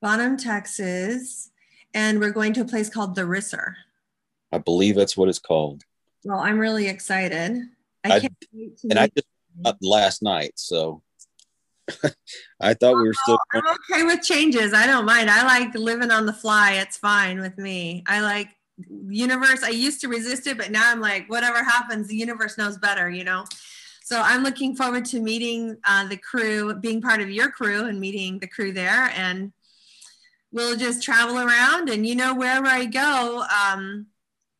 Bonham, Texas. And we're going to a place called the Risser. I believe that's what it's called. Well, I'm really excited. I I- can't wait to And I just uh, last night, so I thought we were still. I'm okay with changes. I don't mind. I like living on the fly. It's fine with me. I like universe. I used to resist it, but now I'm like, whatever happens, the universe knows better, you know? So I'm looking forward to meeting uh, the crew, being part of your crew and meeting the crew there. And we'll just travel around and, you know, wherever I go, um,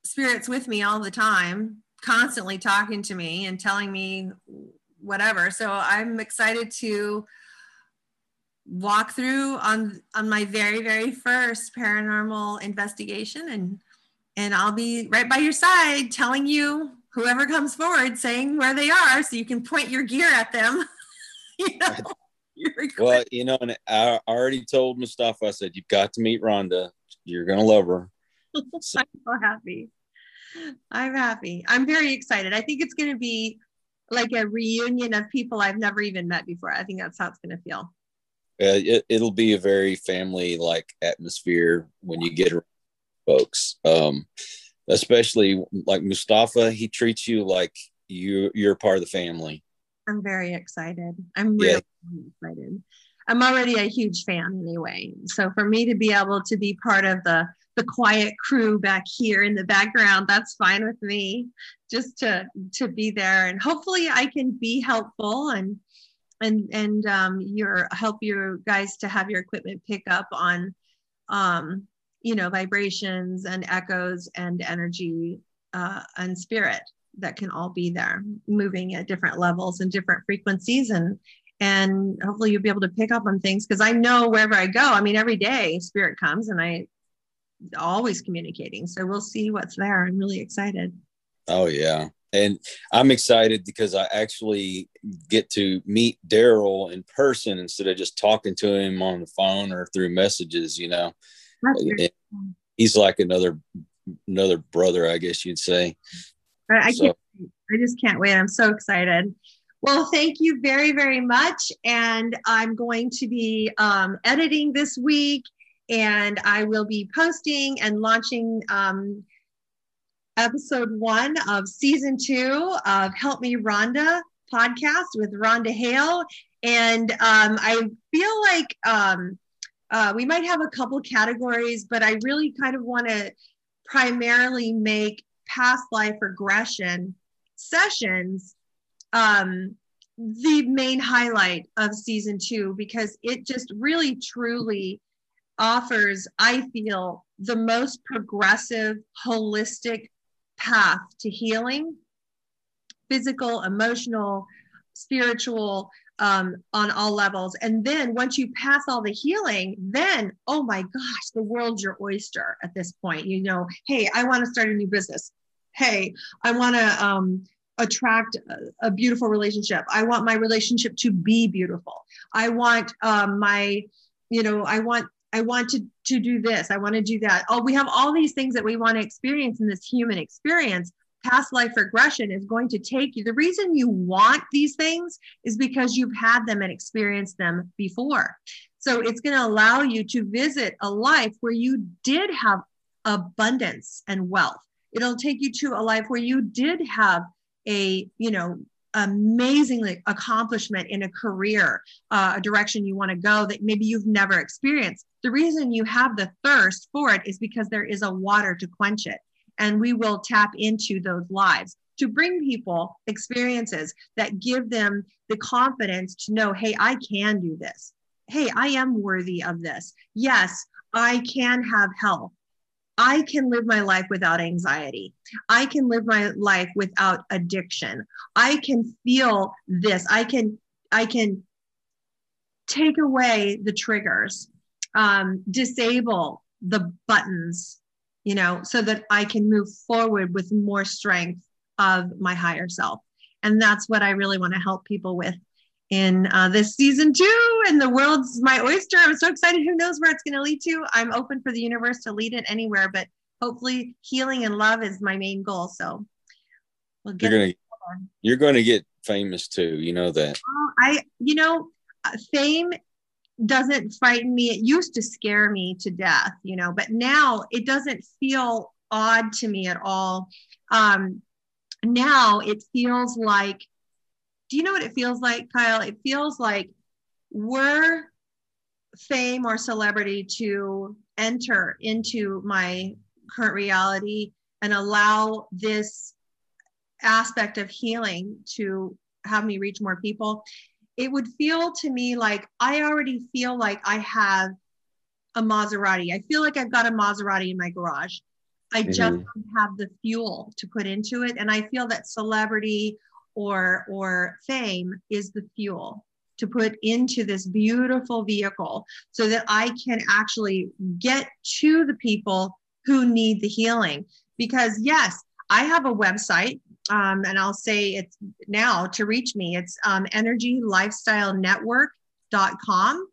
spirit's with me all the time, constantly talking to me and telling me whatever. So I'm excited to walk through on on my very very first paranormal investigation and and I'll be right by your side telling you whoever comes forward saying where they are so you can point your gear at them you know your Well, you know, and I already told Mustafa. I said you've got to meet Rhonda. You're gonna love her. So, I'm so happy. I'm happy. I'm very excited. I think it's going to be like a reunion of people I've never even met before. I think that's how it's going to feel. uh, it, it'll be a very family like atmosphere when you get around folks. Um, especially like Mustafa, he treats you like you you're part of the family. I'm very excited. I'm Yeah. really excited. I'm already a huge fan anyway. So for me to be able to be part of the the quiet crew back here in the background, that's fine with me. Just to to be there and hopefully I can be helpful and and and um, your help you guys to have your equipment pick up on um, you know vibrations and echoes and energy uh, and spirit that can all be there moving at different levels and different frequencies and and hopefully you'll be able to pick up on things because i know wherever i go i mean every day spirit comes and i always communicating so we'll see what's there i'm really excited Oh yeah. And I'm excited because I actually get to meet Daryl in person instead of just talking to him on the phone or through messages, you know. That's very And He's like another another brother, I guess you'd say. I, I So- can't. I just can't wait. I'm so excited. Well, thank you very, very much. And I'm going to be um, editing this week and I will be posting and launching um, episode one of season two of Help Me Rhonda podcast with Rhonda Hale. And um, I feel like um, uh, we might have a couple categories, but I really kind of want to primarily make past life regression sessions um, the main highlight of season two because it just really truly offers, I feel, the most progressive, holistic path to healing physical, emotional, spiritual, um, on all levels. And then once you pass all the healing, then, oh my gosh, the world's your oyster at this point. You know, hey, I want to start a new business. Hey, I want to um, attract a, a, beautiful relationship. I want my relationship to be beautiful. I want um, my, you know, I want I want to, to do this. I want to do that. Oh, we have all these things that we want to experience in this human experience past life regression is going to take you. The reason you want these things is because you've had them and experienced them before. So it's going to allow you to visit a life where you did have abundance and wealth. It'll take you to a life where you did have a, you know, amazingly accomplishment in a career, uh, a direction you want to go that maybe you've never experienced. The reason you have the thirst for it is because there is a water to quench it and we will tap into those lives to bring people experiences that give them the confidence to know hey i can do this hey i am worthy of this yes i can have health I can live my life without anxiety. I can live my life without addiction. I can feel this. I can I can take away the triggers, um, disable the buttons you know, so that I can move forward with more strength of my higher self. And that's what I really want to help people with in uh, this season two. And the world's my oyster. I'm so excited. Who knows where it's going to lead to? I'm open for the universe to lead it anywhere, but hopefully healing and love is my main goal. So we'll you're going to, you're going to get famous too. You know that. I, you know, uh, fame doesn't frighten me. It used to scare me to death, you know, but now it doesn't feel odd to me at all. Um, now it feels like, do you know what it feels like, Kyle? It feels like we're fame or celebrity to enter into my current reality and allow this aspect of healing to have me reach more people it would feel to me like I already feel like I have a Maserati. I feel like I've got a Maserati in my garage. I mm-hmm. just don't have the fuel to put into it. And I feel that celebrity or or fame is the fuel to put into this beautiful vehicle so that I can actually get to the people who need the healing. Because yes, I have a website um, and I'll say it's now to reach me. It's um, energylifestylenetwork.com.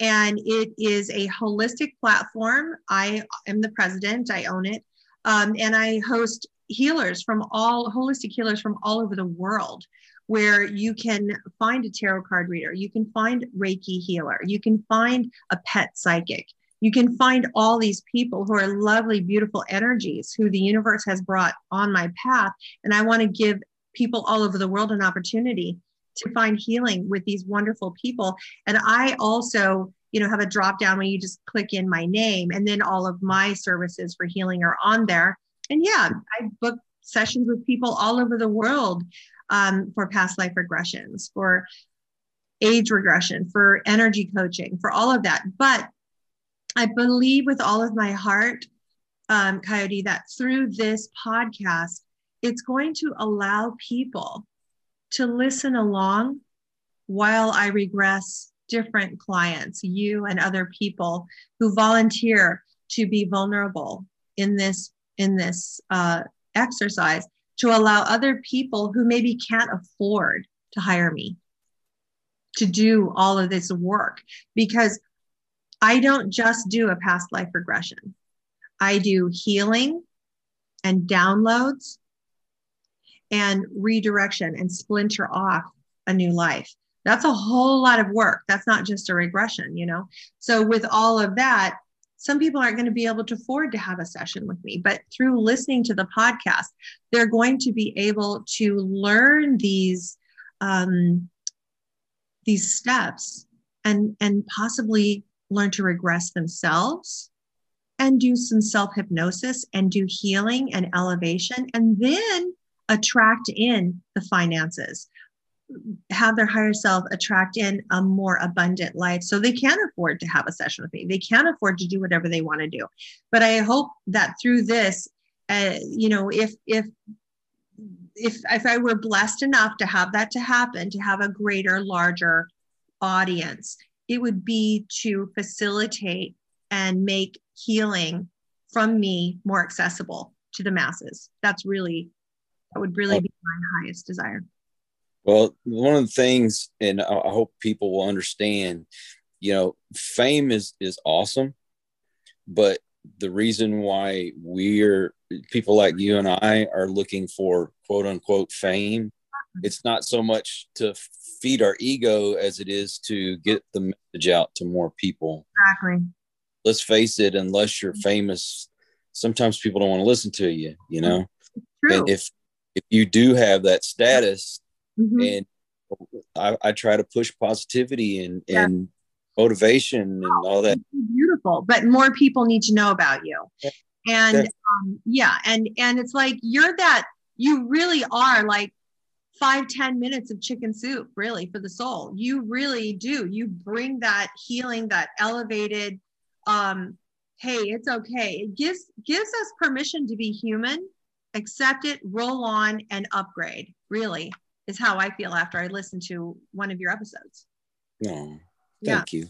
And it is a holistic platform. I am the president, I own it. Um, and I host healers from all holistic healers from all over the world where you can find a tarot card reader, you can find Reiki healer, you can find a pet psychic, you can find all these people who are lovely, beautiful energies who the universe has brought on my path. And I want to give people all over the world an opportunity to find healing with these wonderful people. And I also, you know, have a drop down where you just click in my name and then all of my services for healing are on there. And yeah, I book sessions with people all over the world um, for past life regressions, for age regression, for energy coaching, for all of that. But I believe with all of my heart, um, Coyote, that through this podcast, it's going to allow people to listen along while I regress different clients, you and other people who volunteer to be vulnerable in this in this uh, exercise to allow other people who maybe can't afford to hire me to do all of this work. Because I don't just do a past life regression. I do healing and downloads and redirection and splinter off a new life. That's a whole lot of work. That's not just a regression, you know? So, with all of that, some people aren't going to be able to afford to have a session with me, but through listening to the podcast, they're going to be able to learn these um, these steps and and possibly learn to regress themselves and do some self hypnosis and do healing and elevation, and then attract in the finances. have their higher self attract in a more abundant life so they can afford to have a session with me they can afford to do whatever they want to do but i hope that through this uh, you know if if if if i were blessed enough to have that to happen to have a greater larger audience it would be to facilitate and make healing from me more accessible to the masses. That's really that would really be my highest desire. Well, one of the things, and I hope people will understand, you know, fame is is awesome, but the reason why we're people like you and I are looking for quote unquote fame, it's not so much to feed our ego as it is to get the message out to more people. Exactly. Let's face it, unless you're famous, sometimes people don't want to listen to you, you know. True. And if if you do have that status, mm-hmm. and I, I, try to push positivity and yeah. and motivation and all that. Beautiful, but more people need to know about you. Yeah. And yeah. Um, yeah, and and it's like you're that. You really are like five ten minutes of chicken soup, really, for the soul. You really do. You bring that healing, that elevated. Um, hey, it's okay. It gives gives us permission to be human, accept it, roll on, and upgrade. Really, is how I feel after I listen to one of your episodes. yeah thank yeah. you.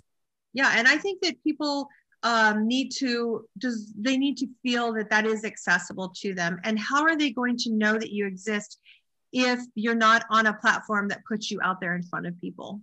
Yeah, and I think that people um, need to does they need to feel that that is accessible to them. And how are they going to know that you exist if you're not on a platform that puts you out there in front of people?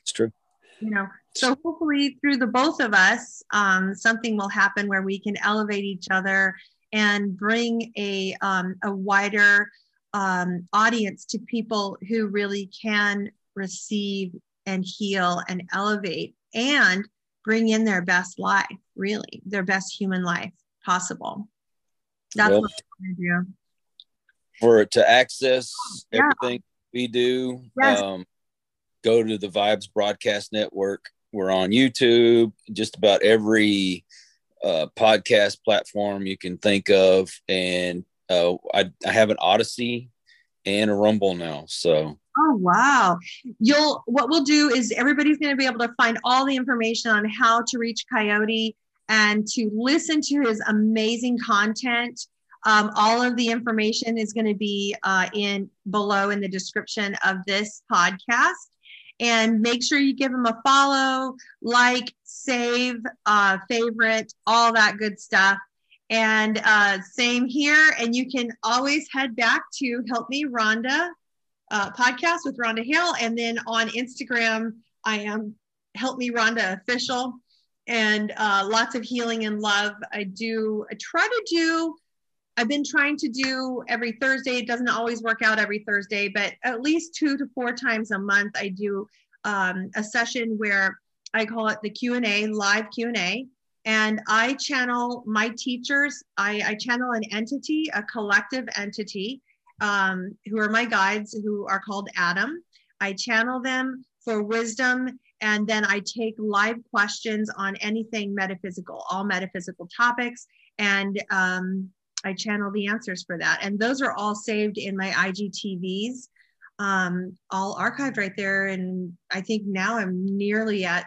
It's true. You know, so hopefully through the both of us, um, something will happen where we can elevate each other and bring a um, a wider um, audience to people who really can receive and heal and elevate and bring in their best life, really, their best human life possible. That's well, what I do. For to access yeah. everything we do, yes. um, go to the Vibes Broadcast Network. We're on YouTube, just about every uh, podcast platform you can think of, and uh, I, I have an Odysee and a Rumble now. So. Oh wow! You'll what we'll do is everybody's going to be able to find all the information on how to reach Coyote and to listen to his amazing content. Um, all of the information is going to be uh, in below in the description of this podcast. And make sure you give them a follow, like, save, uh, favorite, all that good stuff. And uh, same here. And you can always head back to Help Me Rhonda uh, podcast with Rhonda Hale. And then on Instagram, I am Help Me Rhonda Official. And uh, lots of healing and love. I do, I try to do, I've been trying to do every Thursday. It doesn't always work out every Thursday, but at least two to four times a month, I do um, a session where I call it the Q&A, live Q&A and I channel my teachers. I, I channel an entity, a collective entity, um, who are my guides, who are called Adam. I channel them for wisdom, and then I take live questions on anything metaphysical, all metaphysical topics, and um, I channel the answers for that. And those are all saved in my IGTVs, um, all archived right there. And I think now I'm nearly at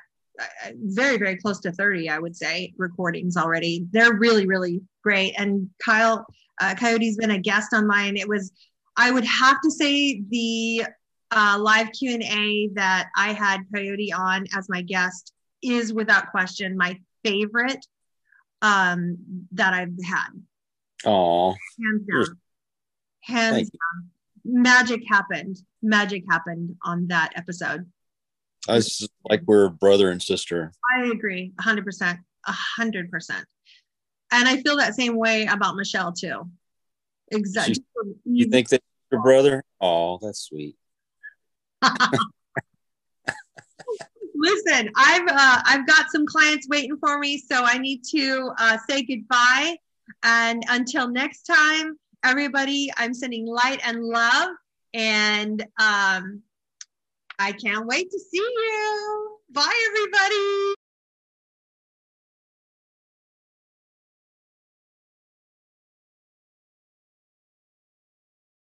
very very close to 30 i would say recordings already. They're really really great. And kyle uh, coyote's been a guest on mine. It was i would have to say the uh, live q&a that i had coyote on as my guest is without question my favorite um, that i've had oh hands down hands down magic happened magic happened on that episode us like we're brother and sister. I agree, hundred percent, hundred percent. And I feel that same way about Michelle too. Exactly. You think that your brother? Oh, that's sweet. Listen, I've uh, I've got some clients waiting for me, so I need to uh, say goodbye. And until next time, everybody, I'm sending light and love. And um, I can't wait to see you. Bye, everybody.